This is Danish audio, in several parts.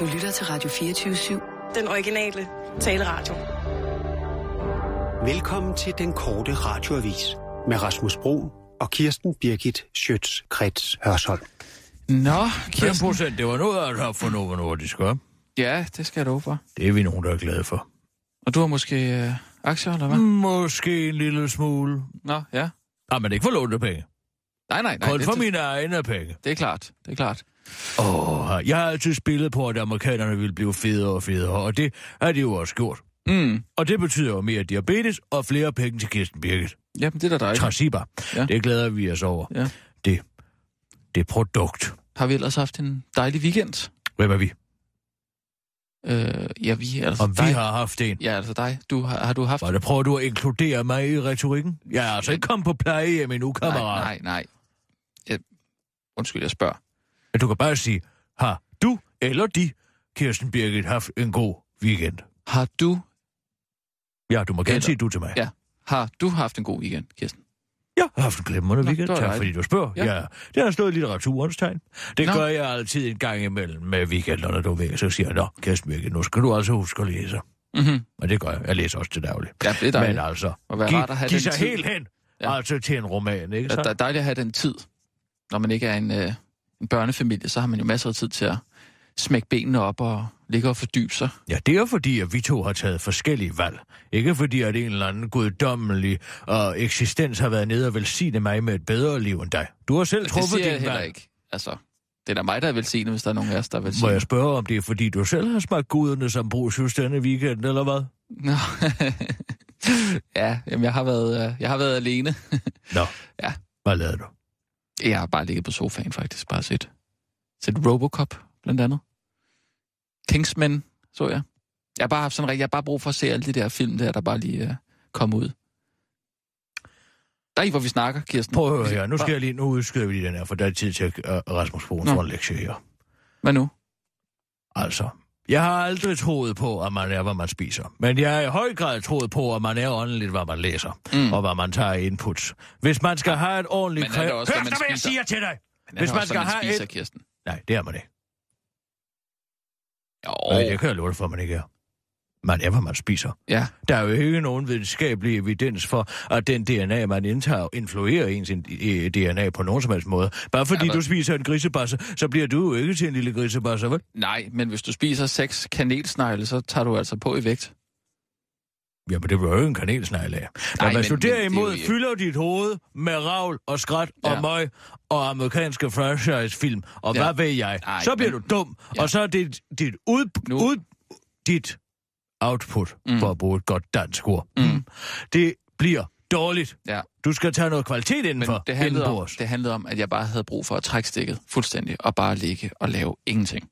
Du lytter til Radio 24-7. Den originale taleradio. Velkommen til den korte radioavis med Rasmus Bro og Kirsten Birgit Schøtz-Krets Hørsholm. Nå, Kirsten Kirsten. procent, det var noget, at for Novo Nordisk, hva'? Ja, det skal jeg love for. Det er vi nogen, der er glade for. Og du har måske øh, aktier, eller hvad? Måske en lille smule. Nå, ja. Ah, men ikke for lånte penge. Nej, nej, nej. Kun det, for det, mine egne penge. det er klart, det er klart. Åh, oh, jeg har altid spillet på, at amerikanerne ville blive federe og federe, og det har de jo også gjort. Mm. Og det betyder jo mere diabetes og flere penge til Kirsten Birgit. Jamen, det er da dejligt. Trasiba. Ja. Det glæder vi os over. Ja. Det, det produkt. Har vi ellers haft en dejlig weekend? Hvem er vi? Øh, ja, vi, altså Om vi dig. har haft en. Ja, altså dig. Du, har, har du haft... Var det prøver du at inkludere mig i retorikken? Jeg er altså ikke kommet på plejehjem endnu, kammerat. Nej, nej, nej. Jeg... Undskyld, jeg spørger. Men du kan bare sige, har du eller de, Kirsten Birgit, haft en god weekend? Har du, Ja, du må gerne Eller- sige du til mig. Ja. har du haft en god weekend, Kirsten? Jeg har haft en glimrende Nå, weekend. var Tak fordi du spørger. Ja. Ja. Det har stået litteraturens tegn. Det Nå. gør jeg altid en gang imellem med weekenderne, du ved. Så siger jeg, nå, Kirsten Birgit, nu skal du altså huske at læse. Mm-hmm. Og det gør jeg. Jeg læser også til daglig. Ja, det er dejligt. Men altså, Og hvad giv, rart at have giv sig tid. helt hen. Ja. Altså til en roman, ikke så? det er dejligt at have den tid. Når man ikke er en, øh, en børnefamilie, så har man jo masser af tid til at smække benene op og ligge og fordybe sig. Ja, det er fordi, at vi to har taget forskellige valg. Ikke fordi, at en eller anden guddommelig og eksistens har været nede og velsigne mig med et bedre liv end dig. Du har selv Det truffet siger din heller valg. ikke. Altså, det er da mig, der er velsignet, hvis der er nogen af os, der er Må velsignet. jeg spørge, om det er fordi, du selv har smagt guderne som brugsjus denne weekend, eller hvad? Nå. ja, jamen, jeg har været, øh, jeg har været alene. Nå. Ja. Hvad lavede du? Jeg har bare ligget på sofaen faktisk, bare set, set Robocop, blandt andet. Kingsman, så jeg. Jeg har bare haft sådan rigtig, jeg har bare brug for at se alle de der film der, der bare lige uh, kom ud. Der er I, hvor vi snakker, Kirsten. Prøv at høre her. Nu skal jeg lige, nu udskyder vi lige den her, for der er tid til at uh, Rasmus Broen Nå. får en lektie her. Hvad nu? Altså, jeg har aldrig troet på, at man er, hvad man spiser. Men jeg har i høj grad troet på, at man er åndeligt, hvad man læser. Mm. Og hvad man tager inputs. Hvis man skal have et ordentligt... Men er det også, Hør hvad man jeg siger til dig! Men Hvis man også, skal have spiser, et- Kirsten. Nej, det er man ikke. Jo, Oh. Det kan jeg love for, man ikke er. Man er, hvad man spiser. ja. Der er jo ikke nogen videnskabelig evidens for, at den DNA, man indtager, influerer ens DNA på nogen som helst måde. Bare fordi Ja, men- du spiser en grisebasse, så bliver du jo ikke til en lille grisebasse, vel? Nej, men hvis du spiser seks kanelsnegle, så tager du altså på i vægt. Jamen, det bliver jo ikke en kanelsnegle af. Men Nej, hvis men- du er derimod jo- fylder dit hoved med ravl og skrat Ja. og møg og amerikanske franchise-film, og Ja. hvad ved jeg, Ej, så bliver men- du dum, Ja. og så er dit, dit, ud, Nu- ud, dit output, Mm. for at bruge et godt dansk ord, Mm. mm. det bliver dårligt. Ja. Du skal tage noget kvalitet Men indenfor, det handlede, om, det handlede om, at jeg bare havde brug for at trække stikket fuldstændig, og bare ligge og lave ingenting.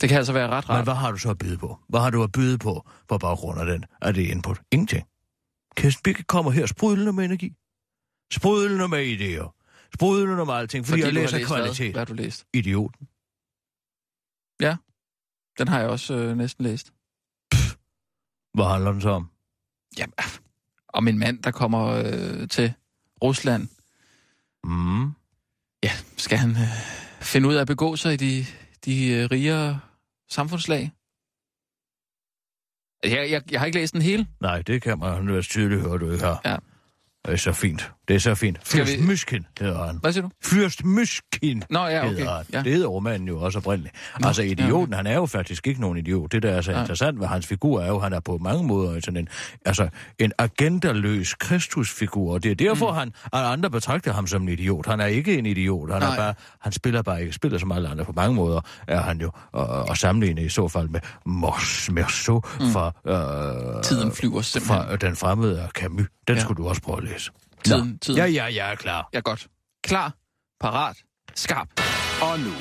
Det kan altså være ret Men rart. hvad har du så at byde på? Hvad har du at byde på på baggrund af den? Er det input? Ingenting. Kirsten Birke kommer her sprudlende med energi. Sprudlende med idéer. Sprudlende med alting, fordi, fordi jeg læser læst Hvad? kvalitet. hvad har du læst? Idioten. Den har jeg også øh, næsten læst. Hvad handler den så om? Jamen, om en mand, der kommer øh, til Rusland. Mm. Ja, skal han øh, finde ud af at begå sig i de, de øh, rigere samfundslag? Jeg, jeg, jeg har ikke læst den hele. Nej, det kan man være tydeligt høre, du ikke har. Ja. Det er så fint. Det er så fint. Fyrst vi- Myskin hedder han. Hvad siger du? Fyrst Myskin Nå, ja, hedder okay. han. Ja. Det hedder romanen jo også oprindeligt. Nå, altså, idioten, han er jo faktisk ikke nogen idiot. Det, der er så Nej. interessant ved hans figur, er jo, at han er på mange måder sådan en, altså, en agendaløs Kristusfigur. Og det er derfor, mm. han, at andre betragter ham som en idiot. Han er ikke en idiot. Han, Nej. er bare, han spiller bare ikke spiller som alle andre. På mange måder er han jo og, og sammenligne i så fald med Mos Merceau mm. fra, øh, Tiden flyver simpelthen. fra Den fremmede Camus. Den Ja. ja. skulle du også prøve at læse. Tiden, Nå. tiden. Ja, ja, jeg er klar. Ja, godt. Klar, parat, skarp. Og nu,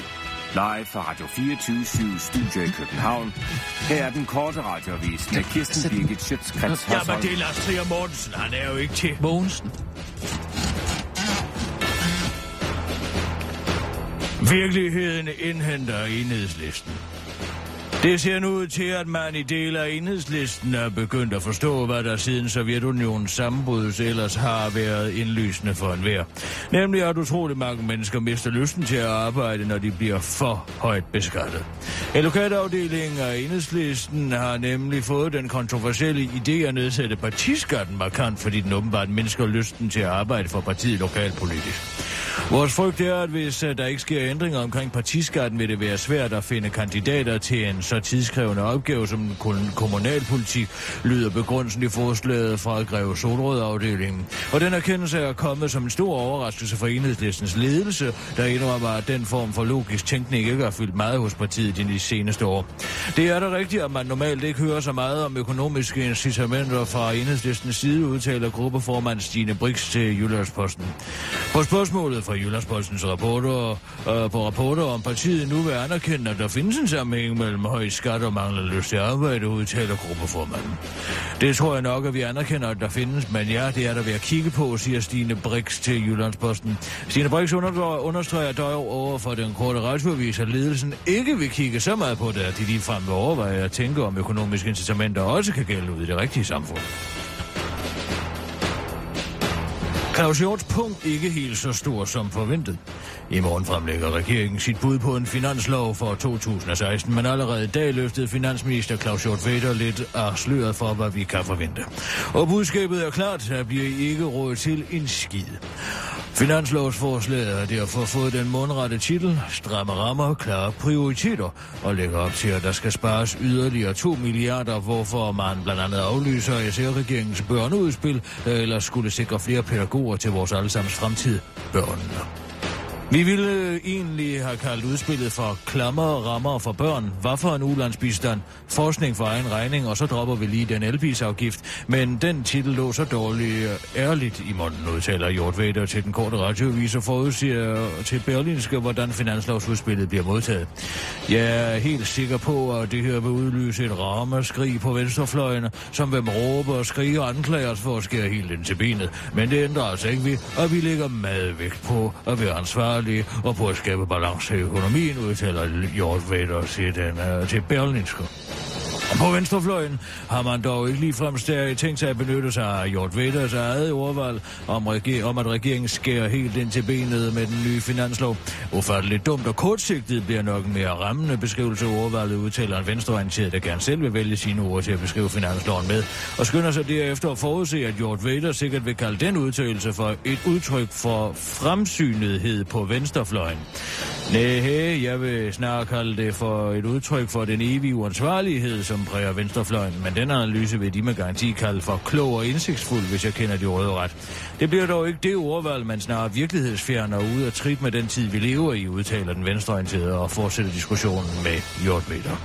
live fra Radio 24 Studio i København. Her er den korte radiovis med Kirsten Birgit Schøtzgrads Ja, men det er Lars Trier Mortensen. Han er jo ikke til. Mogensen. Virkeligheden indhenter enhedslisten. Det ser nu ud til, at man i del af enhedslisten er begyndt at forstå, hvad der siden Sovjetunionens sammenbrud ellers har været indlysende for enhver. Nemlig at utrolig mange mennesker mister lysten til at arbejde, når de bliver for højt beskattet. En lokalafdeling af enhedslisten har nemlig fået den kontroversielle idé at nedsætte partiskatten markant, fordi den åbenbart mindsker lysten til at arbejde for partiet lokalpolitisk. Vores frygt er, at hvis øh, der ikke sker ændringer omkring partiskatten, vil det være svært at finde kandidater til en så tidskrævende opgave som kommunalpolitik, lyder begrundelsen i forslaget fra Greve Solrød-afdelingen. Og den erkendelse er kommet som en stor overraskelse for enhedslistens ledelse, der indrømmer, at den form for logisk tænkning ikke har fyldt meget hos partiet i de seneste år. Det er da rigtigt, at man normalt ikke hører så meget om økonomiske incitamenter fra enhedslistens side, udtaler gruppeformand Stine Brix til Jyllandsposten. På spørgsmålet fra Jyllandspostens rapporter, øh, på rapporter om partiet nu vil anerkende, at der findes en sammenhæng mellem høj skat og mangler lyst til arbejde, udtaler gruppeformanden. Det tror jeg nok, at vi anerkender, at der findes, men ja, det er der ved at kigge på, siger Stine Brix til Jyllandsposten. Stine Brix understreger dog over for den korte retsforvis, at ledelsen ikke vil kigge så meget på det, at de ligefrem vil overveje at tænke om økonomiske incitamenter også kan gælde ud i det rigtige samfund. Claus Hjorts punkt ikke helt så stor som forventet. I morgen fremlægger regeringen sit bud på en finanslov for 2016, men allerede i dag løftede finansminister Claus Hjort Vedder lidt af sløret for, hvad vi kan forvente. Og budskabet er klart, der bliver ikke råd til en skid. Finanslovsforslaget har derfor fået den mundrette titel Stramme rammer, klare prioriteter og lægger op til, at der skal spares yderligere 2 milliarder, hvorfor man blandt andet aflyser SR-regeringens børneudspil, der ellers skulle sikre flere pædagoger til vores allesammens fremtid, børnene. Vi ville egentlig have kaldt udspillet for klammer rammer for børn. Hvad for en ulandsbistand? Forskning for egen regning, og så dropper vi lige den elbilsafgift. Men den titel lå så dårligt øh, ærligt i munden, udtaler Jort Vader til den korte radioavis og forudsiger til Berlinske, hvordan finanslovsudspillet bliver modtaget. Jeg er helt sikker på, at det her vil udløse et ramaskrig på venstrefløjen, som vil råbe og skrige og anklage os for at skære helt ind til benet. Men det ændrer altså ikke vi, og vi lægger meget vægt på at være ansvarlige ansvarlige og på at skabe balance i økonomien, udtaler Jort Vader til, den, uh, til Berlinske. På venstrefløjen har man dog ikke ligefrem stærkt tænkt sig at benytte sig af Jort Vedders eget ordvalg om, reger- om, at regeringen skærer helt ind til benet med den nye finanslov. Ufatteligt dumt og kortsigtet bliver nok en mere rammende beskrivelse af ordvalget, udtaler en venstreorienteret, der gerne selv vil vælge sine ord til at beskrive finansloven med, og skynder sig derefter at forudse, at Jort Vedder sikkert vil kalde den udtalelse for et udtryk for fremsynethed på venstrefløjen. Nej, jeg vil snarere kalde det for et udtryk for den evige uansvarlighed, som præger venstrefløjen, men den analyse vil de med garanti kalde for klog og indsigtsfuld, hvis jeg kender de røde ret. Det bliver dog ikke det ordvalg, man snarere virkelighedsfjerner ud af trit med den tid, vi lever i, udtaler den venstreorienterede og fortsætter diskussionen med Hjortmeter.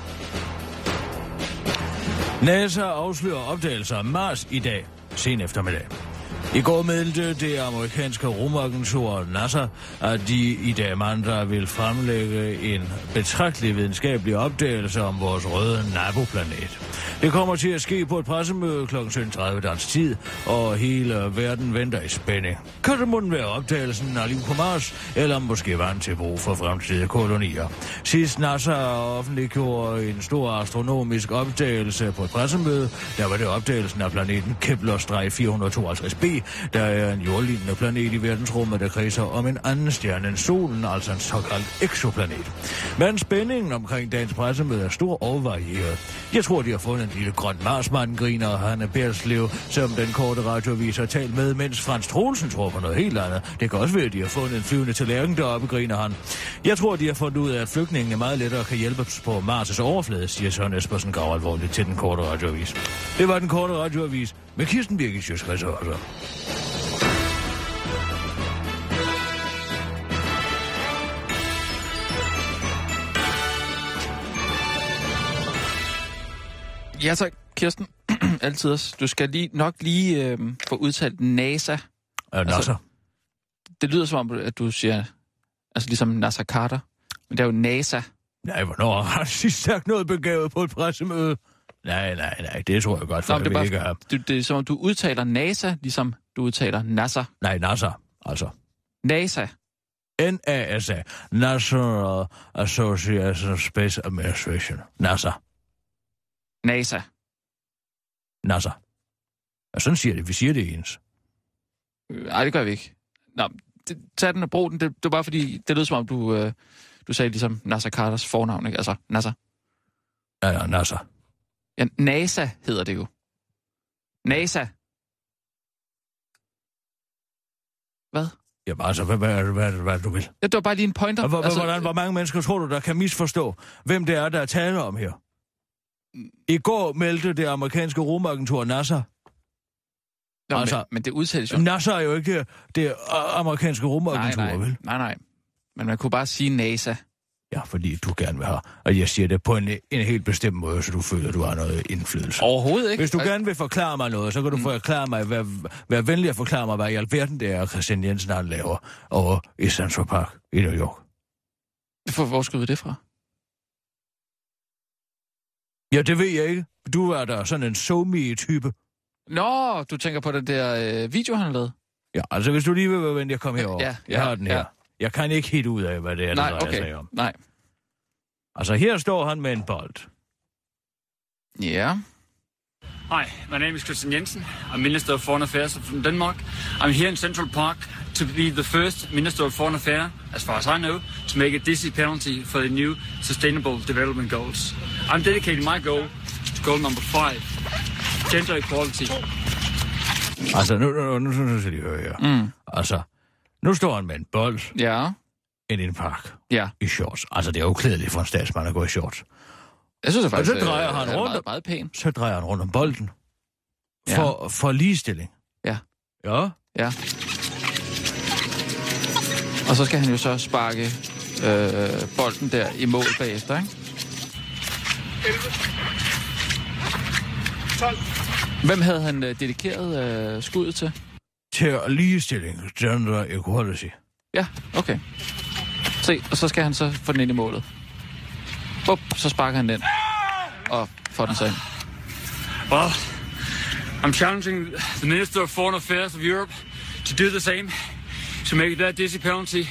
NASA afslører opdagelser af Mars i dag, sen eftermiddag. I går meldte det amerikanske rumagentur NASA, at de i dag mandag vil fremlægge en betragtelig videnskabelig opdagelse om vores røde naboplanet. Det kommer til at ske på et pressemøde kl. 17.30 dansk tid, og hele verden venter i spænding. Kan det måske være opdagelsen af liv på Mars, eller måske vand til brug for fremtidige kolonier? Sidst NASA offentliggjorde en stor astronomisk opdagelse på et pressemøde, der var det opdagelsen af planeten Kepler-452b, der er en jordlignende planet i verdensrummet, der kredser om en anden stjerne end solen, altså en såkaldt exoplanet. Men spændingen omkring dagens pressemøde er stor og varieret. Jeg tror, de har fundet en lille grøn marsmand, griner Hanne Berslev, som den korte radioavis har talt med, mens Frans Troelsen tror på noget helt andet. Det kan også være, at de har fundet en flyvende tallerken deroppe, griner han. Jeg tror, de har fundet ud af, at flygtningene meget lettere kan hjælpe på Mars' overflade, siger Søren Espersen grav alvorligt til den korte radioavis. Det var den korte radioavis med Kirsten Birgit Sjøskreds Ja så, Kirsten. Altid også. Du skal lige, nok lige øh, få udtalt NASA. Ja, NASA. Altså, det lyder som om, at du siger, altså ligesom Nasser Carter. Men det er jo NASA. Nej, hvornår har du sidst sagt noget begavet på et pressemøde? Nej, nej, nej, det tror jeg godt, for Nå, det, bare, ikke have. Det, det er som om, du udtaler NASA, ligesom du udtaler NASA. Nej, NASA, altså. NASA. NASA. National Association of Space Administration. NASA. NASA. NASA. Ja, sådan siger det. Vi siger det ens. Øh, Nej, det gør vi ikke. Nå, det, tag den og brug den. Det, det var bare fordi, det lød som om, du, øh, du sagde ligesom Nasser Carters fornavn, ikke? Altså, Nasser. Ja, ja, NASA. Ja, NASA hedder det jo. NASA. Hvad? Jamen altså, hvad, hvad, hvad, hvad, hvad du vil? Ja, det var bare lige en pointer. Hvor, altså, hvordan, hvor mange mennesker tror du, der kan misforstå, hvem det er, der er tale om her? I går meldte det amerikanske rumagentur NASA. Nå, altså- men, men det udsættes jo. NASA er jo ikke det amerikanske rumagentur, vel? nej, nej. Men man kunne bare sige NASA. Ja, fordi du gerne vil have. Og jeg siger det på en, en helt bestemt måde, så du føler, du har noget indflydelse. Overhovedet ikke. Hvis du Og- gerne vil forklare mig noget, så kan du Mm. forklare mig, hvad, vær venlig at forklare mig, hvad i alverden det er, Christian Jensen han laver over i Central Park i New York. For, hvor skulle vi det fra? Ja, det ved jeg ikke. Du er da sådan en somi type Nå, du tænker på den der øh, video, han lavet? Ja, altså hvis du lige vil være venlig at komme herover. Ja, jeg ja, har den her. ja. Jeg kan ikke helt ud af, hvad det er, Nej, der drejer okay. sig om. Nej. Altså her står han med en bold. Ja. Hi, my name is Christian Jensen. I'm Minister of Foreign Affairs from Denmark. I'm here in Central Park to be the first Minister of Foreign Affairs, as far as I know, to make a dizzy penalty for the new Sustainable Development Goals. I'm dedicating my goal to goal number five, gender equality. Altså, nu, nu, nu, nu skal de høre her. Mm. Altså, nu står han med en bold Ja. ind i en park Ja. i shorts. Altså, det er jo klædeligt for en statsmand at gå i shorts. Jeg synes det faktisk, så drejer øh, han rundt. Meget, meget pæn. Så drejer han rundt om bolden. For, ja. for ligestilling. Ja. Ja. Ja. Og så skal han jo så sparke øh, bolden der i mål bagefter, ikke? 12. Hvem havde han øh, dedikeret øh, skuddet til? Til ligestilling. Gender equality. Ja, okay. Se, og så skal han så få den ind i målet. Bup, så sparker han den. Og får den så ind. Well, I'm challenging the Minister of Foreign Affairs of Europe to do the same, to make that dizzy penalty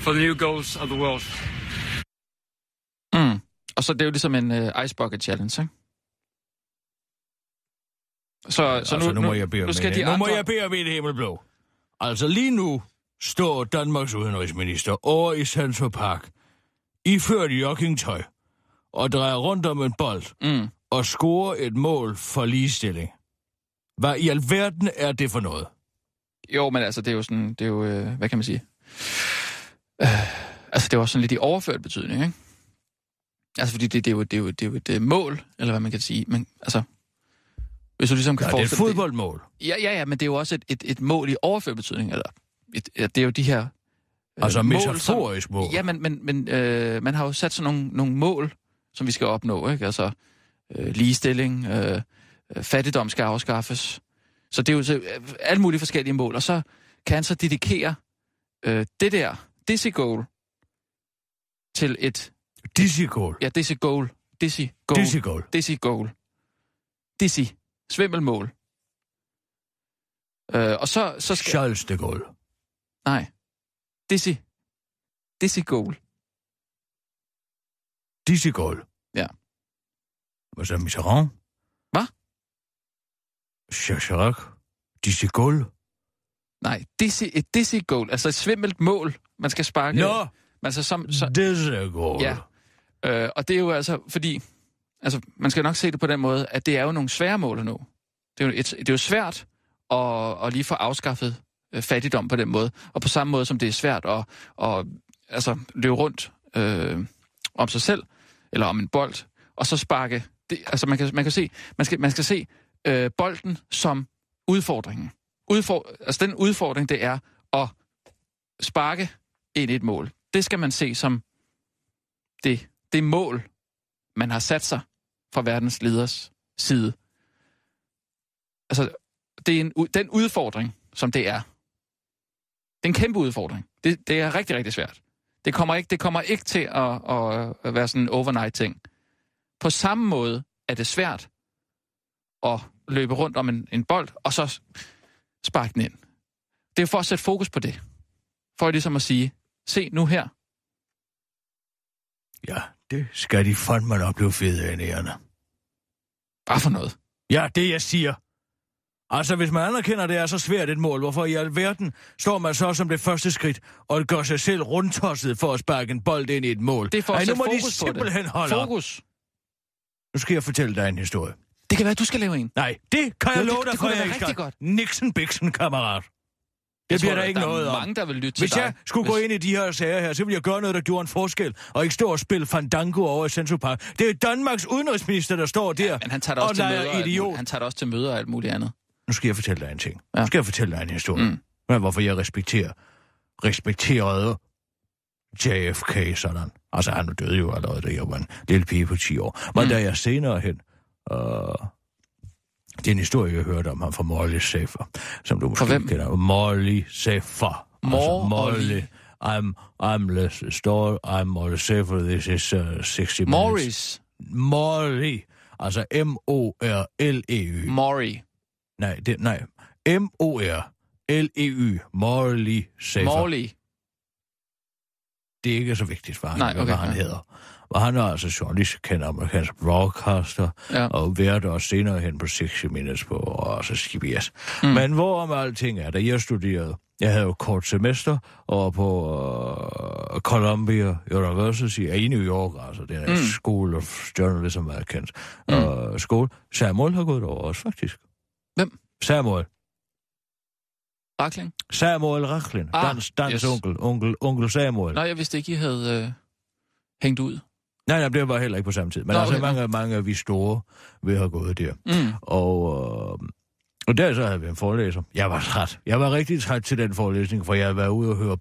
for the new goals of the world. Mm. Og så det er jo ligesom en øh, Ice Bucket Challenge, ikke? Så, så altså, nu, nu, må jeg bede om nu skal en, de nu må andre... jeg bede om en himmelblå. Altså lige nu står Danmarks udenrigsminister over i Central Park, iført joggingtøj, og drejer rundt om en bold Mm. og scorer et mål for ligestilling. Hvad i alverden er det for noget? Jo, men altså, det er jo sådan, det er jo, øh, hvad kan man sige? Øh, altså, det er jo sådan lidt i overført betydning, ikke? Altså, fordi det, det, er, jo, det, er, jo, det er jo et øh, mål, eller hvad man kan sige. Men altså, hvis du ligesom kan Ja, det er et fodboldmål. Det, ja, ja, ja, men det er jo også et, et, et mål i overført betydning, eller et, ja, det er jo de her øh, Altså mål, metaforisk mål. Ja, men, men, men øh, man har jo sat sådan nogle, nogle mål, som vi skal opnå, ikke? Altså, øh, ligestilling, øh, fattigdom skal afskaffes. Så det er jo så, øh, alle mulige forskellige mål, og så kan han så dedikere øh, det der, dizzy goal, til et, Dizzy goal. ja, dizzy goal, dizzy goal, Dizzy goal. dizzy goal, dizzy, svimmelmål. Øh, og så, så skal, Charles de Gaulle. nej, dizzy, dizzy goal, Dizzy goal. Ja. Hvad så Mitterrand? Hvad? Jacques Chirac. Dizzy goal. nej, dizzy, et dizzy goal, altså et svimmelt mål, man skal sparke. Nå, Man så, som, så, Dizzy goal. Ja. Øh, og det er jo altså, fordi... Altså, man skal nok se det på den måde, at det er jo nogle svære mål at nå. Det er jo, et, det er jo svært at, at lige få afskaffet øh, fattigdom på den måde. Og på samme måde, som det er svært at, at altså, løbe rundt øh, om sig selv, eller om en bold, og så sparke... Det, altså, man kan, man kan se, man skal, man skal se øh, bolden som udfordringen. Udfor, altså, den udfordring, det er at sparke ind i et mål. Det skal man se som det, det mål, man har sat sig fra verdens leders side. Altså, det er en, den udfordring, som det er. Det er en kæmpe udfordring. Det, det er rigtig, rigtig svært. Det kommer ikke, det kommer ikke til at, at, at være sådan en overnight-ting. På samme måde er det svært at løbe rundt om en, en bold, og så sparke den ind. Det er for at sætte fokus på det. For ligesom at sige, se nu her, Ja, det skal de fandme nok blive fede af nærende. Hvad for noget? Ja, det jeg siger. Altså, hvis man anerkender, at det er så svært et mål, hvorfor i alverden står man så som det første skridt og gør sig selv rundtosset for at sparke en bold ind i et mål? Det er for at Ej, nu må de fokus det. simpelthen holde op. Fokus. Nu skal jeg fortælle dig en historie. Det kan være, at du skal lave en. Nej, det kan Jo, jeg det- love dig det for, kunne da jeg ikke godt. Nixon Bixen, kammerat. Det Jeg bliver tror, der ikke der noget er om. mange, der vil lytte Hvis til jeg dig. skulle gå Hvis- ind i de her sager her, så ville jeg gøre noget, der gjorde en forskel, og ikke stå og spille fandango over i Central Park. Det er Danmarks udenrigsminister, der står der Men han tager og leger idiot. Han tager det også til møder og alt muligt andet. Nu skal jeg fortælle dig en ting. Ja. Nu skal jeg fortælle dig en historie. Mm. Men hvorfor jeg respekterer, respekterede JFK sådan. Altså, han døde jo allerede, da jeg var en lille pige på 10 år. Men mm. da jeg senere hen... Øh, det er en historie, jeg hørte om ham fra Morley Safer, som du måske hvem? kender. Morley Safer. Mor- Morley. I'm, I'm less store, I'm Morley Safer, this is uh, 60 minutes. Morris. Morley. Altså M-O-R-L-E-Y. Maury. Nej, det, nej. M-O-R-L-E-Y. Morley Safer. Morley. Det er ikke så vigtigt for ham, Nej, okay, hvad han ja. hedder. Og han er altså journalist, kendt amerikansk broadcaster, Ja. og været også senere hen på 60 Minutes på og så CBS. Mm. Men hvorom alting er, da jeg studerede, jeg havde jo kort semester, og på uh, Columbia University i New York, altså den er mm. School of Journalism, er kendt mm. uh, skole. Samuel har gået over også, faktisk. Hvem? Samuel. Rakling? Samuel Rachlin. Ah, Dans, dans yes. onkel, onkel, onkel Samuel. Nej, jeg vidste ikke, I havde øh, hængt ud. Nej, nej, det var heller ikke på samme tid. Men Nå, altså, okay, nå. mange, mange af vi store vil have gået der. Mm. Og, øh, og der så havde vi en forelæser. Jeg var træt. Jeg var rigtig træt til den forelæsning, for jeg havde været ude og høre...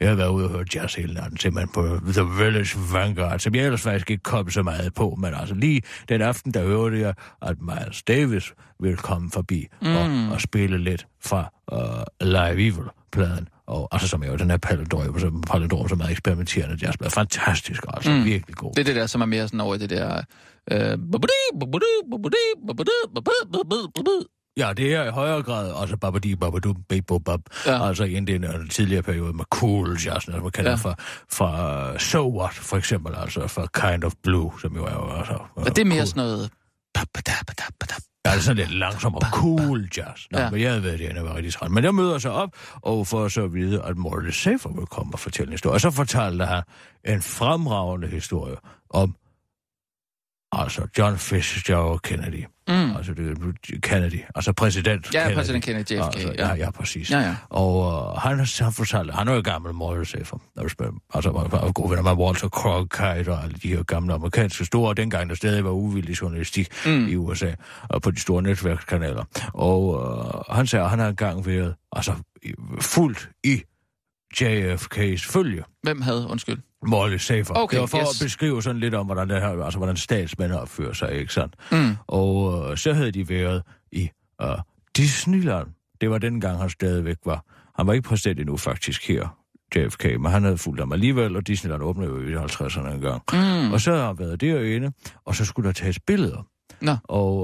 Jeg havde været ude og høre jazz hele natten, simpelthen på The Village Vanguard, som jeg ellers faktisk ikke kom så meget på. Men altså lige den aften, der hørte jeg, at Miles Davis ville komme forbi mm. og, og spille lidt fra uh, Live Evil-pladen. Og altså, som jo den her palindrom, som, palindrom, som er eksperimenterende jazzplade. Fantastisk, altså. Mm. Virkelig god. Det er det der, som er mere sådan over i det der... Øh, Ja, det er i højere grad også babadi, babadu, bababab. Ja. Altså i den øh, tidligere periode med cool jazz, altså man kalder Ja. fra uh, So What, for eksempel, altså fra Kind of Blue, som jo er jo altså... Uh, det er mere cool. sådan noget... Ja, det er sådan lidt langsom og cool jazz. Nå, Ja. men jeg havde været det, jeg var rigtig træt. Men jeg møder så op, og får så at vide, at Morley Safer vil komme og fortælle en historie. Og så fortalte han en fremragende historie om altså John Fitzgerald Kennedy. Mm. Altså det, Kennedy, altså præsident Ja, Kennedy. præsident Kennedy, JFK, Altså, ja. ja, ja, præcis. Ja, ja. Og uh, han, han fortalte, han er jo gammel Morley Safer. Altså, var, var gode venner med Walter Cronkite og alle de her gamle amerikanske store, dengang der stadig var uvildig journalistik Mm. i USA, og på de store netværkskanaler. Og uh, han sagde, at han har engang været altså, fuldt i JFK's følge. Hvem havde, undskyld? Morley Safer. Okay, det var for yes. at beskrive sådan lidt om, hvordan, det her, altså, hvordan statsmænd opfører sig, ikke sandt? Mm. Og øh, så havde de været i øh, Disneyland. Det var den gang, han stadigvæk var. Han var ikke præsident endnu faktisk her, JFK, men han havde fulgt ham alligevel, og Disneyland åbnede jo i 50'erne en gang. Mm. Og så har han været derinde, og så skulle der tages billeder. Nå. Og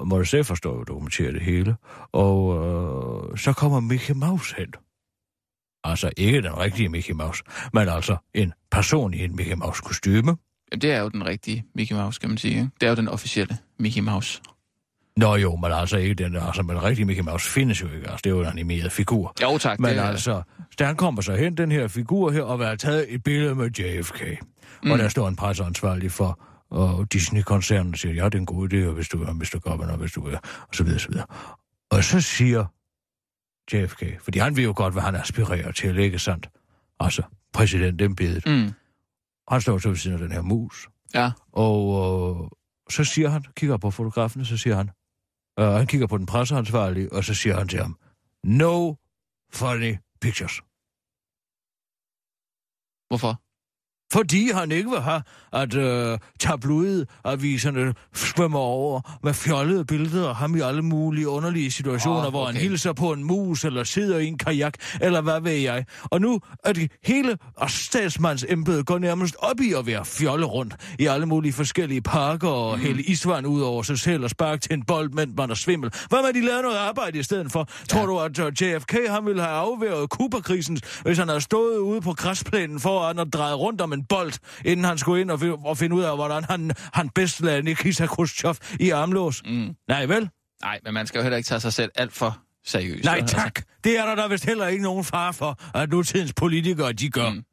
øh, Morrissey forstår jo dokumentere det hele. Og øh, så kommer Mickey Mouse hen. Altså ikke den rigtige Mickey Mouse, men altså en person i en Mickey Mouse kostyme. Jamen, det er jo den rigtige Mickey Mouse, kan man sige. Ikke? Det er jo den officielle Mickey Mouse. Nå jo, men altså ikke den der, altså, men den rigtige Mickey Mouse findes jo ikke, altså det er jo en animeret figur. Jo tak, Men det altså, han kommer så hen, den her figur her, og have taget et billede med JFK. Mm. Og der står en presseansvarlig for og Disney-koncernen siger, ja, det er en god idé, og hvis du er Mr. Governor, hvis du er, og så videre, så videre. Og så siger JFK, fordi han ved jo godt, hvad han aspirerer til, ikke sandt? Altså, præsidentembedet. Mm. Han står så ved siden af den her mus. Ja. Og øh, så siger han, kigger på fotografen, så siger han, øh, han kigger på den presseansvarlige, og så siger han til ham, no funny pictures. Hvorfor? Fordi han ikke vil have, at øh, tabloidaviserne svømmer over med fjollede billeder af ham i alle mulige underlige situationer, oh, hvor han okay. hilser på en mus, eller sidder i en kajak, eller hvad ved jeg. Og nu er det hele og statsmands embede går nærmest op i at være fjolle rundt i alle mulige forskellige parker og mm. hælde isvand ud over sig selv og sparke til en bold, mens man er svimmel. Hvad med, de laver noget arbejde i stedet for? Ja. Tror du, at øh, JFK han ville have afværet Kuba-krisen, hvis han havde stået ude på græsplænen foran og drejet rundt om en en bold, inden han skulle ind og, og finde ud af, hvordan han, han bedst lagde Nikita Khrushchev i armlås. Mm. Nej, vel? Nej, men man skal jo heller ikke tage sig selv alt for seriøst. Nej, vel? Altså, tak. Det er der da vist heller ikke nogen far for, at nutidens politikere, de gør. Mm.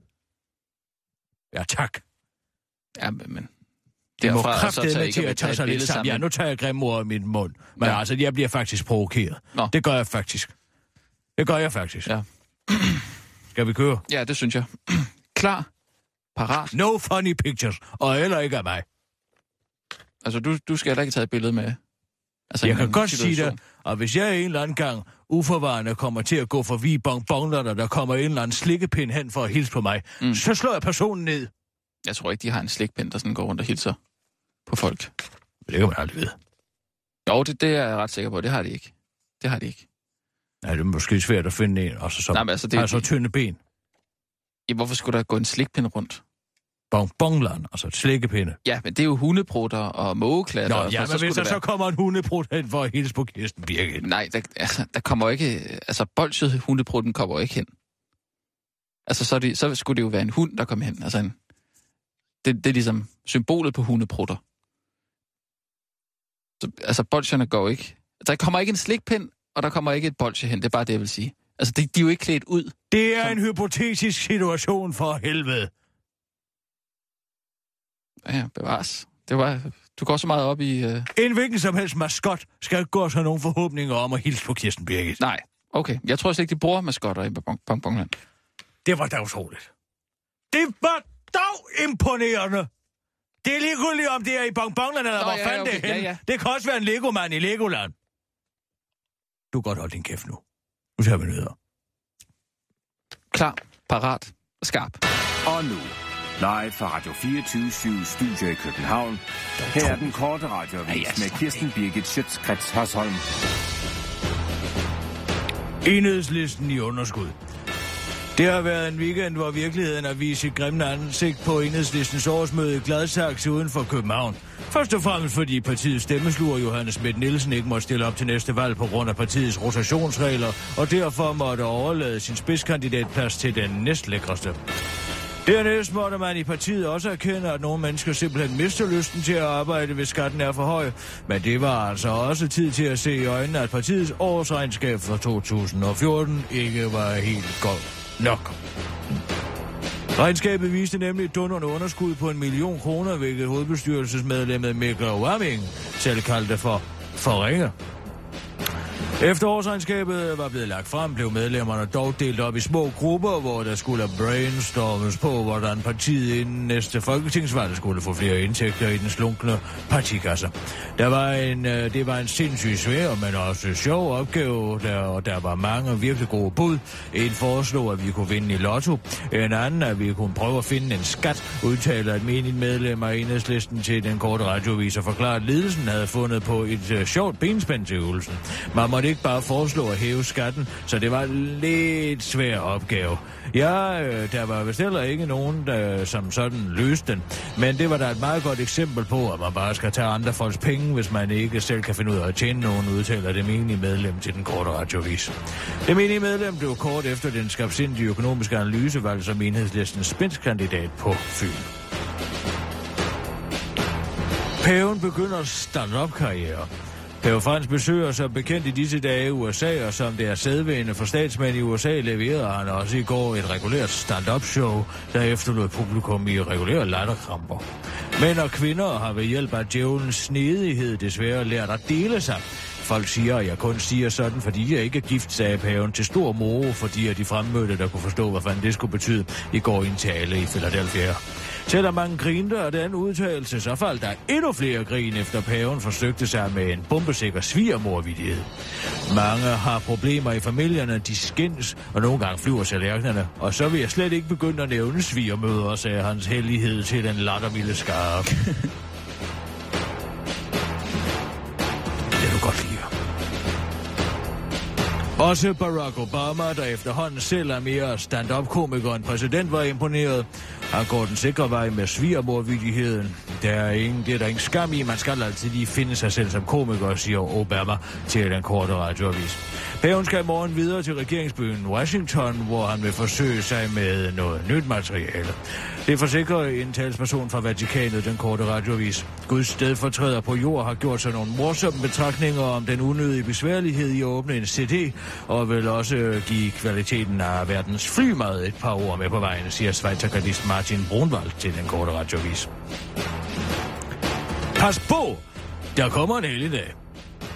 Ja, tak. ja, men, Det må kraftedeme til at tage sig lidt sammen. Ja, nu tager jeg grimme ord i min mund. Men. Ja. altså, jeg bliver faktisk provokeret. Nå. Det gør jeg faktisk. Det gør jeg faktisk. Ja. Skal vi køre? Ja, det synes jeg. Klar, parat. No funny pictures. Og heller ikke af mig. Altså, du, du skal heller ikke tage et billede med. Altså, Jeg kan godt sige situation. dig, og hvis jeg en eller anden gang uforvarende kommer til at gå forbi bonbonler, der kommer en eller anden slikkepind hen for at hilse på mig, mm. Så slår jeg personen ned. Jeg tror ikke, de har en slikpind, der sådan går rundt og hilser på folk. Det kan man aldrig vide. Jo, det, det er jeg ret sikker på. Det har de ikke. Det har de ikke. Nej, det er måske svært at finde en, og så som Nej, men altså, det, har så tynde ben. ja, hvorfor skulle der gå en slikpind rundt? Bonbonleren, altså et slikkepinde. Ja, men det er jo hundeprutter og mågeklatter. Nå, ja, men hvis der skulle så kommer en hundebrud hen for at hilse på Kirsten Birgit. være... Nej, der, altså, der kommer ikke... Altså, bolsjet hundeprutten kommer ikke hen. Altså, så, det, så skulle det jo være en hund, der kom hen. Altså, en, det, det er ligesom symbolet på hundeprutter. Så, altså, bolsjerne går ikke... Der kommer ikke en slikpind, og der kommer ikke et bolsje hen. Det er bare det, jeg vil sige. Altså, de, de er jo ikke klædt ud. Det er Som- en hypotetisk situation for helvede. Ja, bevares. Det var... Du går så meget op i... Øh... En hvilken som helst maskot skal ikke gå sig nogen forhåbninger om at hilse på Kirsten Birgit. Nej, okay. Jeg tror slet ikke, de bruger maskotter i Bong- Bong Bongland. Det var da utroligt. Det var dog imponerende. Det er ligegyldigt, om det er i Bonbonland eller Nå, hvor ja, fanden okay. det er. Ja, ja. Det kan også være en Lego-mand i Legoland. Du kan godt holde din kæft nu. Nu tager vi nyheder. Klar, parat, skarp. Og nu, live fra Radio 24 Studio i København. Her er den korte radiovis med Kirsten Birgit Schøtzgrads Hasholm. Enhedslisten i underskud. Det har været en weekend, hvor virkeligheden har vist sit grimme ansigt på enhedslistens årsmøde i Gladsaxe uden for København. Først og fremmest fordi partiets stemmesluger Johannes Schmidt Nielsen ikke måtte stille op til næste valg på grund af partiets rotationsregler, og derfor måtte overlade sin spidskandidatplads til den næstlækreste. Dernæst måtte man i partiet også erkende, at nogle mennesker simpelthen mister lysten til at arbejde, hvis skatten er for høj. Men det var altså også tid til at se i øjnene, at partiets årsregnskab for 2014 ikke var helt godt nok. Regnskabet viste nemlig et dundrende underskud på en million kroner, hvilket hovedbestyrelsesmedlemmet Mikkel Warming selv kaldte for forringer. Efter årsregnskabet var blevet lagt frem, blev medlemmerne dog delt op i små grupper, hvor der skulle brainstormes på, hvordan partiet inden næste folketingsvalg skulle få flere indtægter i den slunkne partikasse. Der var en, øh, det var en sindssygt svær, men også sjov opgave, der, og der var mange virkelig gode bud. En foreslog, at vi kunne vinde i lotto. En anden, at vi kunne prøve at finde en skat, udtaler et menigt medlem af enhedslisten til den korte radiovis og forklarer, at ledelsen havde fundet på et uh, sjovt benspænd til øvelsen. Man måtte ikke bare foreslå at hæve skatten, så det var en lidt svær opgave. Ja, øh, der var vist heller ikke nogen, der som sådan løste den, men det var da et meget godt eksempel på, at man bare skal tage andre folks penge, hvis man ikke selv kan finde ud af at tjene nogen, udtaler det menige medlem til den korte radiovis. Det menige medlem blev kort efter den skabsindige økonomiske analysevalg som enhedslistens spidskandidat på Fyn. Paven begynder stand-up-karriere. Pave Frans besøger som bekendt i disse dage USA, og som det er sædvane for statsmænd i USA, leverede han også i går et regulært stand-up-show, der efterlod publikum i regulære latterkramper. Mænd og kvinder har ved hjælp af djævelens snedighed desværre lært at dele sig. Folk siger, at jeg kun siger sådan, fordi jeg ikke er gift, sagde paven til stor moro, fordi de fremmødte, der kunne forstå, hvad fanden det skulle betyde, i går i en tale i Philadelphia. Selvom man grinte af den udtalelse, så faldt der endnu flere grin, efter paven forsøgte sig med en bombesikker svigermorvidighed. Mange har problemer i familierne, de skændes, og nogle gange flyver tallerkenerne. Og så vil jeg slet ikke begynde at nævne svigermøder, sagde hans hellighed til den lattermilde skare. det er du godt lide. Også Barack Obama, der efterhånden selv er mere stand-up-komiker end præsident, var imponeret. Han går den sikre vej med svigermorvidigheden. Der er ingen, det er der ingen skam i. Man skal altid lige finde sig selv som komiker, siger Obama til den korte radioavis. Paven skal i morgen videre til regeringsbyen Washington, hvor han vil forsøge sig med noget nyt materiale. Det forsikrer en talsperson fra Vatikanet, den korte radiovis. Guds stedfortræder på jord har gjort sig nogle morsomme betragtninger om den unødige besværlighed i at åbne en CD, og vil også give kvaliteten af verdens flymad et par ord med på vejen, siger Schweizerkardist Martin Brunvald til den korte radiovis. Pas på! Der kommer en helligdag.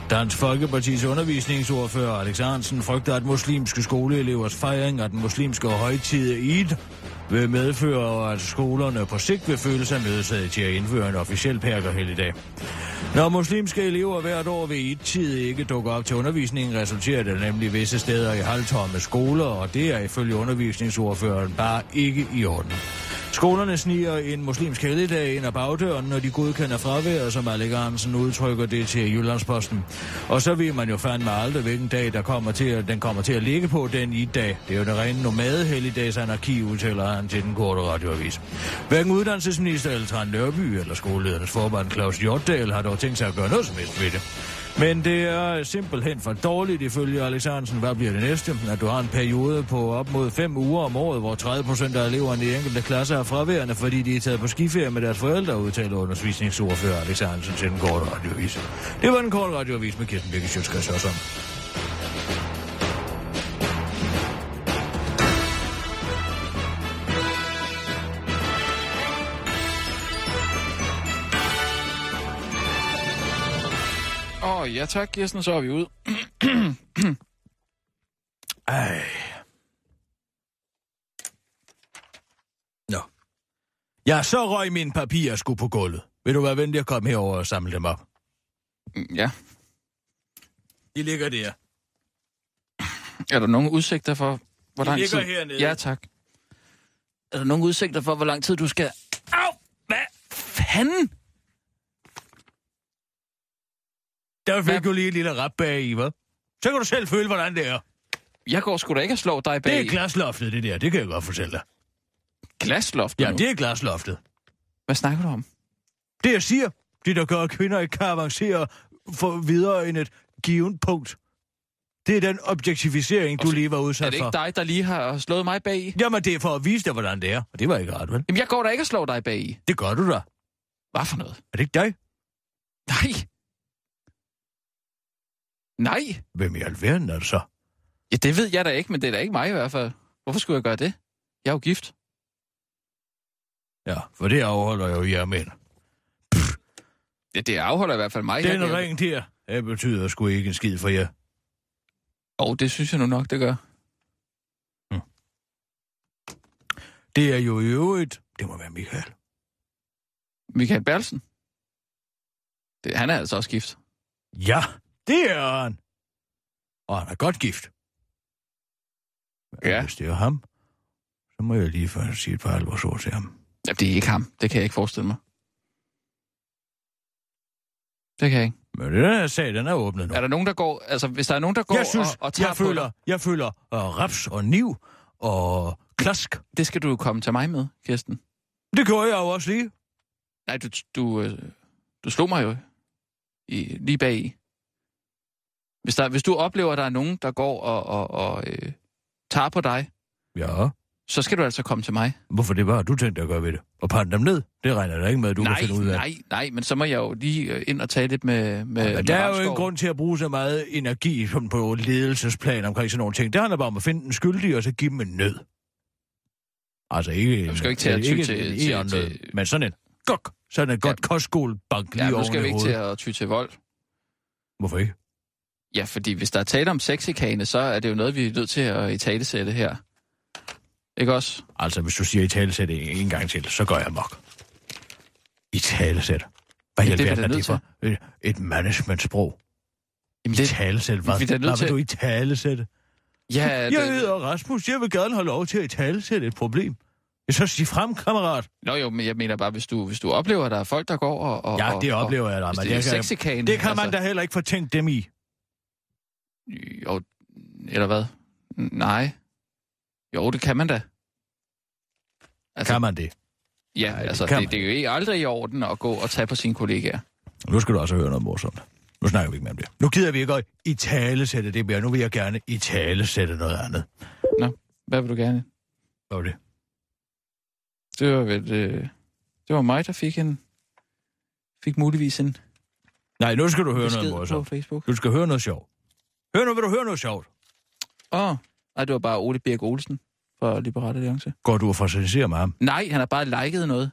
Dansk Folkepartis undervisningsordfører Alex Hansen frygter, at muslimske skoleelevers fejring af den muslimske højtid Eid vil medføre, at skolerne på sigt vil føle sig nødsaget til at indføre en officiel dag. Når muslimske elever hvert år ved et tid ikke dukker op til undervisningen, resulterer det nemlig visse steder i halvtomme skoler, og det er ifølge undervisningsordføreren bare ikke i orden. Skolerne sniger en muslimsk helligdag ind ad bagdøren, når de godkender fraværet, som Alec Hansen udtrykker det til Jyllandsposten. Og så vil man jo fandme aldrig, hvilken dag der kommer til, at, den kommer til at ligge på den i dag. Det er jo den rene nomade anarki, udtaler han til den korte radioavis. Hverken uddannelsesminister Eltran Nørby eller skoleledernes forband Claus Hjortdal har dog tænkt sig at gøre noget som helst ved det. Men det er simpelthen for dårligt ifølge Alexandersen. Hvad bliver det næste? At du har en periode på op mod fem uger om året, hvor 30 procent af eleverne i enkelte klasser er fraværende, fordi de er taget på skiferie med deres forældre, udtaler undervisningsordfører Alexandersen til den korte radioavis. Det var den korte radioavis med Kirsten Birke Sjøtskreds ja tak, Kirsten, så er vi ud. Ej. Nå. Ja, så røg min papir sgu på gulvet. Vil du være venlig at komme herover og samle dem op? Mm, ja. De ligger der. Er der nogen udsigter for, hvor De lang ligger tid... hernede. Ja, tak. Er der nogen udsigter for, hvor lang tid du skal... Au! Hvad fanden? Der fik Hvad? du lige et lille rap bag i, hva'? Så kan du selv føle, hvordan det er. Jeg går sgu da ikke at slå dig bag Det er glasloftet, det der. Det kan jeg godt fortælle dig. glasloft. Ja, nu. det er glasloftet. Hvad snakker du om? Det jeg siger, det der gør, at kvinder ikke kan avancere for videre end et givet punkt. Det er den objektificering, du lige var Er udsat det ikke for. dig, der lige har slået mig bag i? Jamen, det er for at vise dig, hvordan det er. Og det var ikke ret, vel? Jamen, jeg går da ikke at slå dig bag i. Det gør du da. Hvad for noget? Er det ikke dig? Nej. Nej. Hvem i alverden er det så? Ja, det ved jeg da ikke, men det er da ikke mig i hvert fald. Hvorfor skulle jeg gøre det? Jeg er jo gift. Ja, for det afholder jo jer mænd. Ja, det afholder i hvert fald mig. Den Jeg- ring der, det betyder sgu ikke en skid for jer. Og det synes jeg nu nok, det gør. Det er jo i øvrigt... Det må være Michael. Michael Berlsen. Det, han er altså også gift. Ja, det er han. Og han er godt gift. Men Ja. Hvis det er ham, så må jeg lige først sige et par alvorsord til ham. Ja, det er ikke ham. Det kan jeg ikke forestille mig. Det kan jeg ikke. Men den her sag, den er åbnet nu. Er der nogen, der går... Altså, hvis der er nogen, der går jeg synes, og, og tager jeg på føler, dig, jeg føler uh, raps og niv og klask. det skal du jo komme til mig med, Kirsten. Det gjorde jeg jo også lige. Nej, du, du, øh, du slog mig jo i, lige bag i. Hvis, der, hvis du oplever, at der er nogen, der går og, og, og øh, tager på dig, Ja, så skal du altså komme til mig. hvorfor det var, du tænkte at gøre ved det? Og pande dem ned? Det regner jeg da ikke med, at du nej, kan finde ud af. nej, nej, men så må jeg jo lige øh, ind og tale lidt med, med, Men med der er jo en grund til at bruge så meget energi sådan på ledelsesplan omkring sådan nogle ting. Det handler bare om at finde den skyldige, og så give dem en nød. Altså ikke... Du skal jo ikke til at ty til- en til- egernød, til- men sådan en gok. Sådan en godt kostskolebank lige Ja, nu skal vi ikke til at ty til vold. Hvorfor ikke? Ja, fordi hvis der er tale om sexikane, så er det jo noget, vi er nødt til at i talesætte her. Ikke også? Altså, hvis du siger i talesæt en gang til, så går jeg mok. I talesæt. Hvad i Ja, det er er det for et, et managementsprog? Jamen, I det? Hvad, vi er da nødt hvad til- du i talesætte? ja, Jeg det, hedder Rasmus, jeg vil gerne have lov til at i talesætte et problem. Jeg så sig frem, kammerat. Nå jo, men jeg mener bare, hvis du, hvis du oplever, at der er folk, der går og... og Ja, og, det oplever jeg da. Men det er det, kan, det kan man da heller ikke få tænkt dem i. Jo, eller hvad? Nej. Jo, det kan man da. Altså, Kan man det? ja, Nej, det altså, det, man. det er jo ikke aldrig i orden at gå og tage på sine kollegaer. Nu skal du også høre noget morsomt. Nu snakker vi ikke mere om det. Nu gider vi ikke at i talesætte det mere. Nu vil jeg gerne i talesætte noget andet. Hvad vil du gerne? Hvad var det? Det var vel... Øh, det var mig, der fik en... Fik muligvis en Nej, nu skal du høre noget morsomt. Facebook. Du skal høre noget sjovt. Hør nu, vil du høre noget sjovt? Åh, oh, nej, det var bare Ole Birk Olsen fra Liberale Alliance. Går du og frasaliserer med ham? Nej, han har bare liket noget.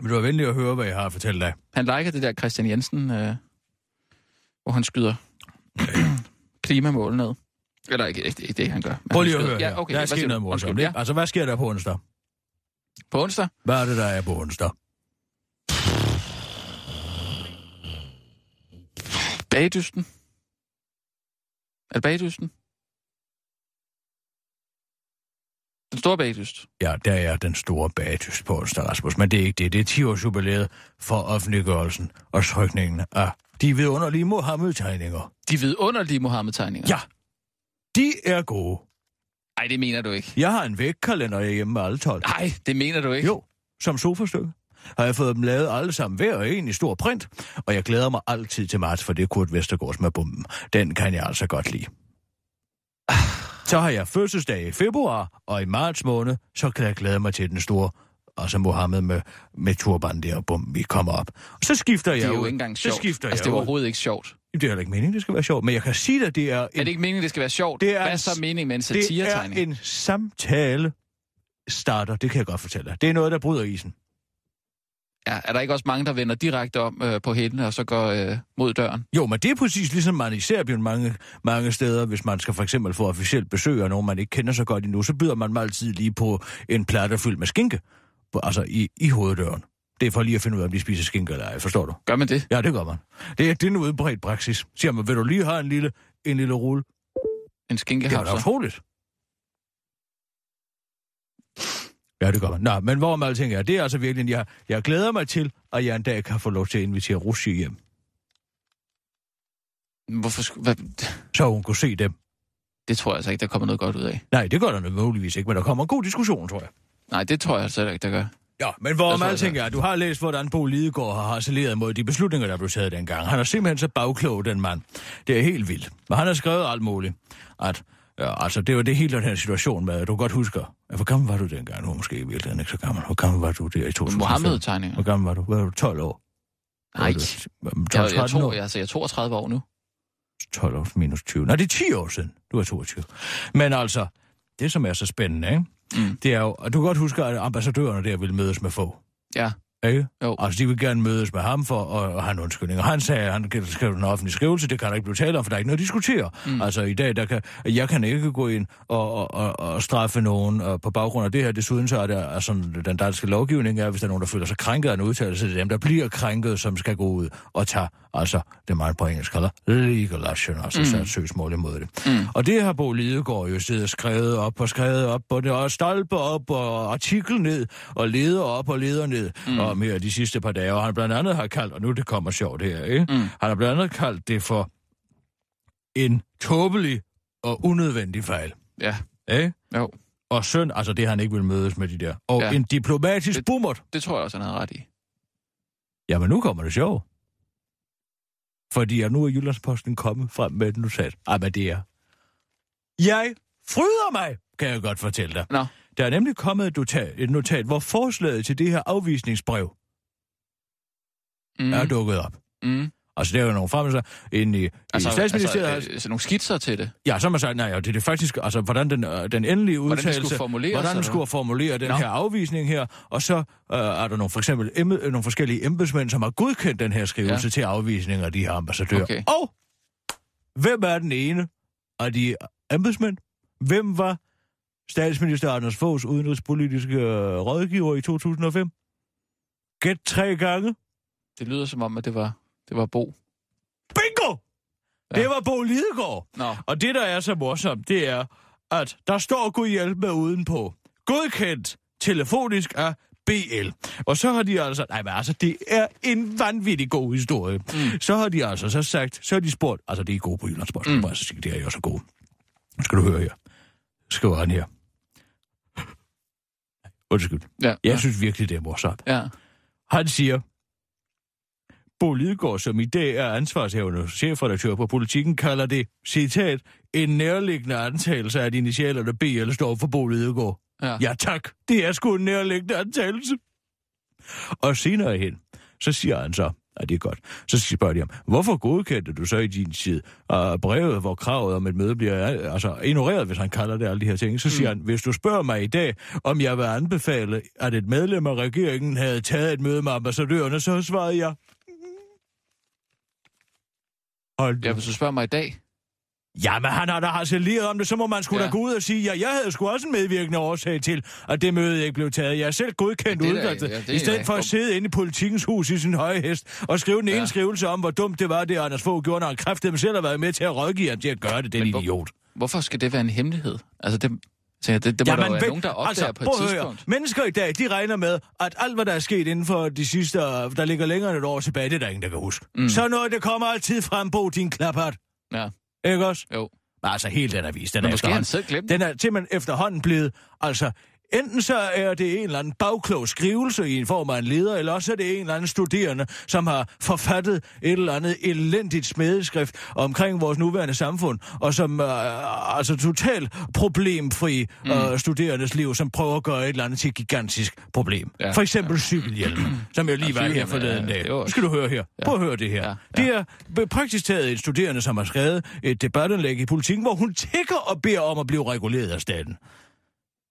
Vil du være venlig at høre, hvad jeg har at fortælle dig? Han liker det der Christian Jensen, øh, hvor han skyder klimamål ned. Eller ikke, ikke, ikke det, han gør. Prøv lige at høre. Ja, okay, der er sket noget morsomt. Ja. Altså, hvad sker der på onsdag? På onsdag? Hvad er det, der er på onsdag? Bagdysten. Er det bagdysten? Den store bagdyst. Ja, der er den store bagdyst på onsdag, Rasmus. Men det er ikke det. Det er 10 års jubilæet for offentliggørelsen og trykningen af de vidunderlige Mohammed-tegninger. De vidunderlige Mohammed-tegninger. Ja, de er gode. Nej, det mener du ikke. Jeg har en vægkalender hjemme med alle 12. Nej, det mener du ikke. Jo, som sofastykke. Har jeg fået dem lavet alle sammen hver og en i stor print, og jeg glæder mig altid til marts, for det er Kurt Vestergaards med bomben. Den kan jeg altså godt lide. Så har jeg fødselsdag i februar, og i marts måned, så kan jeg glæde mig til den store, altså Mohammed med, med turban der, bum, vi kommer op. Og så skifter Det jeg er jo ud. ikke engang Så sjovt. skifter altså, jeg det er ud. overhovedet ikke sjovt. Det er heller ikke meningen, det skal være sjovt, men jeg kan sige dig, det er en, Er det ikke meningen, det skal være sjovt? Det er Hvad er så meningen med en det er satiretegning? en samtale starter, det kan jeg godt fortælle dig. Det er noget, der bryder isen. Ja, er der ikke også mange, der vender direkte om øh, på hændene og så går øh, mod døren? Jo, men det er præcis ligesom man i Serbien mange, mange steder, hvis man skal for eksempel få officielt besøg af nogen, man ikke kender så godt endnu, så byder man dem altid lige på en platte fyldt med skinke, på, altså i, i hoveddøren. Det er for lige at finde ud af, om de spiser skinke eller ej, forstår du? Gør man det? Ja, det gør man. Det er, det er en udbredt praksis. Siger man, vil du lige have en lille, en lille rulle? En Det er skinkehavser? da utroligt. Ja, det gør man. Nå, men hvor med alting er, det er altså virkelig, jeg, jeg glæder mig til, at jeg en dag kan få lov til at invitere Russi hjem, Hvorfor. Hvad? så hun kunne se dem. Det tror jeg altså ikke, der kommer noget godt ud af. Nej, det gør der nødvendigvis ikke, men der kommer en god diskussion, tror jeg. Nej, det tror jeg altså ikke, der gør. Ja, men hvor Jeg med tror, alting det er, du har læst, hvordan Bo Lidegaard har harceleret mod de beslutninger, der blev taget dengang. Han er simpelthen så bagklog, den mand. Det er helt vildt. Men han har skrevet alt muligt. At, ja, altså, det var det hele den her situation med, at du godt husker. Hvor gammel var du dengang? Nu måske i virkeligheden ikke så gammel. Hvor gammel var du der i 2005? Mohammed-tegninger? Hvor gammel var du? Var du 12 år? Nej, Var du 12, jeg, jeg, 13 tror, år? jeg, altså, jeg er 32 år nu. 12 år minus 20. Nej, det er 10 år siden. Du er 22. Men altså, det som er så spændende, ikke? Mm. det er jo, at du kan godt huske, at ambassadørerne der ville mødes med få. Ja, Ikke? Jo. Altså, de vil gerne mødes med ham for at, have en undskyldning. Og han sagde, at han skrive en offentlig skrivelse, det kan der ikke blive talt om, for der er ikke noget at diskutere. Mm. Altså, i dag, der kan, jeg kan ikke gå ind og, og, og, og straffe nogen uh, på baggrund af det her. Desuden så er der altså, den danske lovgivning, er, hvis der er nogen, der føler sig krænket af en udtalelse, det er dem, der bliver krænket, som skal gå ud og tage, altså, det man på engelsk kalder legal action, altså mm. sat søgsmål imod det. Mm. Og det har Bo Lidegaard jo siddet og skrevet op og skrevet op, og, det, og stolpe op og artikel ned, og leder op og leder ned, mm. Om her de sidste par dage. Og han blandt andet har kaldt, og nu det kommer sjovt her, ikke? Mm. Han har blandt andet kaldt det for en tåbelig og unødvendig fejl. ja, Ikke? jo. Og synd, altså det han ikke vil mødes med de der. Og ja. En diplomatisk Det-. Det tror jeg også, han havde ret i. Jamen nu kommer det sjov. Fordi at nu er Jyllandsposten kommet frem med et notat. Ej, men det er... Jeg fryder mig, kan jeg godt fortælle dig. Nå, Der er nemlig kommet et notat, et notat hvor forslaget til det her afvisningsbrev mm, er dukket op. mm. Altså, der er jo nogle fremmelser inde i, altså, i statsministeriet. Altså, øh, så nogle skitser til det. Ja, så man sagt, nej, det er det faktisk, altså, hvordan den, øh, den endelige Hvordan det udtalelse, skulle formuleres, hvordan den skulle formulere den Nå. her afvisning her, og så øh, er der nogle, for eksempel embe, øh, nogle forskellige embedsmænd, som har godkendt den her skrivelse. Ja. til afvisning af de her ambassadører. Okay. Og hvem er den ene af de embedsmænd? Hvem var statsminister Anders Foghs udenrigspolitiske øh, rådgiver i 2005? Gæt tre gange. Det lyder som om, at det var, det var Bo. Bingo! Ja. Ja. Det var Bo Lidegaard. Nå, Og det, der er så morsomt, det er, at der står Gud hjælp med udenpå. Godkendt telefonisk af BL. Og så har de altså... Nej, men altså, det er en vanvittig god historie. Mm. Så har de altså så sagt... Så har de spurgt... Altså, det er gode på Jyllandsposten. Mm. Altså, det er jo så gode. Nu skal du høre her. Skriver han her. Undskyld. ja. Jeg ja. synes virkelig, det er morsomt. ja. Han siger, Bo Lidegaard, som i dag er ansvarshavende chefredaktør på politikken, kalder det, citat, en nærliggende antagelse af, at initialerne BL står for Bo Lidegaard. Ja. ja tak, det er sgu en nærliggende antagelse. Og senere hen, så siger han så, at det er godt, så spørger de ham, hvorfor godkendte du så i din tid uh, brevet, hvor kravet om et møde bliver altså, ignoreret, hvis han kalder det alle de her ting? Så siger mm. han, hvis du spørger mig i dag, om jeg vil anbefale, at et medlem af regeringen havde taget et møde med ambassadørerne, så svarede jeg, Hold Ja, hvis du spørger mig i dag. Jamen, han har da harceleret om det, så må man skulle ja. Ja. da gå ud og sige, ja, jeg havde sgu også en medvirkende årsag til, at det møde ikke blev taget. Jeg er selv godkendt Ja, udvalget, ja, i stedet for at sidde inde i politikens hus i sin høje hest og skrive den ene Ja. skrivelse om, hvor dumt det var, det Anders Fogh gjorde, når han kræftede selv har været med til at rådgive ham til at gøre det, den Men hvor- idiot. Hvorfor skal det være en hemmelighed? Altså, det, så det, det må Jamen, der jo være nogen, der opdager altså, på et at høre. tidspunkt. Mennesker i dag, de regner med, at alt, hvad der er sket inden for de sidste, der ligger længere end et år tilbage, det er der ingen, der kan huske. Mm. Så noget, det kommer altid frem på din klaphat. Ja, Ikke også? jo. Altså, helt den avis, den Men er måske han selv glemt Den er simpelthen efterhånden blevet, altså, enten så er det en eller anden bagklog skrivelse i en form af en leder, eller også er det en eller anden studerende, som har forfattet et eller andet elendigt smedeskrift omkring vores nuværende samfund, og som er altså totalt problemfri mm. uh, studerendes liv, som prøver at gøre et eller andet til et gigantisk problem. Ja. Ja. For eksempel cykelhjelm, som jeg lige Ja, var her forleden ja, dag. også- skal du høre her. Prøv at høre det her. Ja, Det er praktisk taget et studerende, som har skrevet et debatindlæg i politikken, hvor hun tigger og beder om at blive reguleret af staten.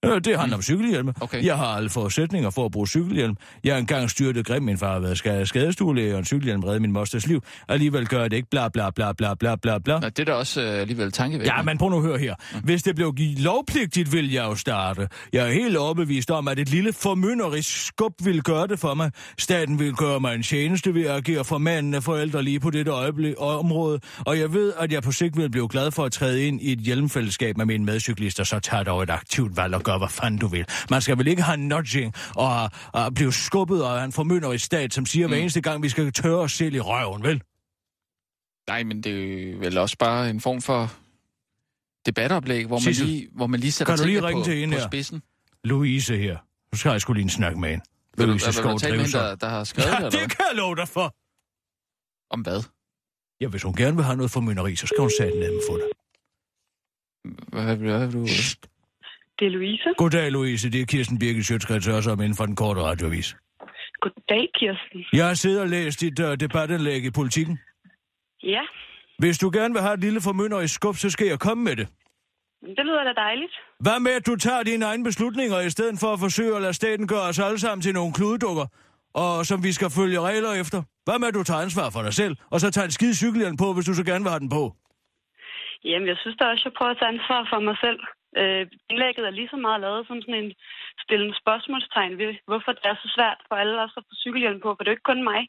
Øh, Det handler om cykelhjelme. Okay. Jeg har alle forudsætninger for at bruge cykelhjelm. Jeg har engang styrtet grim. Min far har været skade- skadestuelæge, og en cykelhjelm redde min mosters liv. Alligevel gør det ikke. Bla, bla, bla, bla, bla, bla, bla. Nå, det er da også øh, alligevel tankevækkende. Ja, men prøv nu at høre her. Hvis det blev lovpligtigt, vil jeg jo starte. Jeg er helt overbevist om, at et lille formynderisk skub vil gøre det for mig. Staten vil gøre mig en tjeneste ved at agere for manden af forældre lige på dette øjeblik område. Og jeg ved, at jeg på sigt vil blive glad for at træde ind i et hjelmfællesskab med mine medcyklister, så tager dog et aktivt valg og gør, hvad fanden du vil. Man skal vel ikke have nudging og, og blive skubbet og en formynderisk stat, som siger mm. hver eneste gang, vi skal tørre os selv i røven, vel? Nej, men det er vel også bare en form for debatoplæg, hvor man lige, hvor man lige sætter kan du lige ringe på, til hende på her? spidsen. Louise her. Nu skal jeg sgu lige en snak med hende. Vil du, Louise vil Skov med der, der har skrevet Ja, det, eller det kan jeg love dig for. Om hvad? Ja, hvis hun gerne vil have noget formynderi, så skal hun sætte den nemme for dig. Hvad, hvad, hvad, du... Det er Louise. Goddag, Louise. Det er Kirsten Birgit Sjøtskrets, også om inden for den korte radiovis. Goddag, Kirsten. Jeg har siddet og læst dit uh, debatindlæg i politikken. Ja, Hvis du gerne vil have et lille formynderisk skub, så skal jeg komme med det. det lyder da dejligt. Hvad med, at du tager dine egne beslutninger, i stedet for at forsøge at lade staten gøre os alle sammen til nogle kludedukker, og som vi skal følge regler efter? Hvad med, at du tager ansvar for dig selv, og så tager en skide cykelhjelm på, hvis du så gerne vil have den på? Jamen, jeg synes da også, jeg prøver at tage ansvar for mig selv. Øh, indlægget er lige så meget lavet som sådan en stillende spørgsmålstegn ved, hvorfor det er så svært for alle os at få cykelhjelm på, for det er jo ikke kun mig,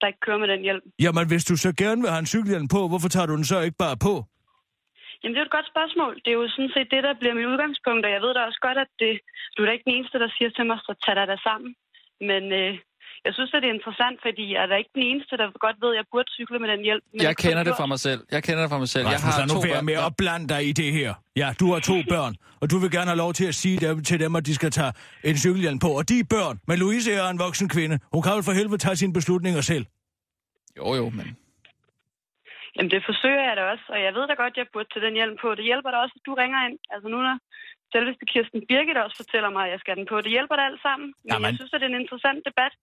der ikke kører med den hjelm. Jamen, hvis du så gerne vil have en cykelhjelm på, hvorfor tager du den så ikke bare på? Jamen, det er jo et godt spørgsmål. Det er jo sådan set det, der bliver mit udgangspunkt, og jeg ved da også godt, at det, du er da ikke den eneste, der siger til mig, så tag dig da sammen. Men øh, jeg synes, at det er interessant, fordi jeg er da ikke den eneste, der godt ved, at jeg burde cykle med den hjælp. Men Jeg kender det jeg fra mig selv. Jeg kender det fra mig selv. Jeg Rasmus, har lad nu to være børn. med at blande dig i det her. Ja, du har to børn, og du vil gerne have lov til at sige dem, til dem, at de skal tage en cykelhjelm på. Og de er børn, men Louise er en voksen kvinde. Hun kan vel for helvede tage sine beslutninger selv. Jo, jo, men... Jamen, det forsøger jeg da også, og jeg ved da godt, at jeg burde tage den hjelm på. Det hjælper da også, at du ringer ind. Altså nu, når selveste Kirsten Birgit også fortæller mig, at jeg skal have den på. Det hjælper da alt sammen. Men Jamen. jeg synes, at det er en interessant debat.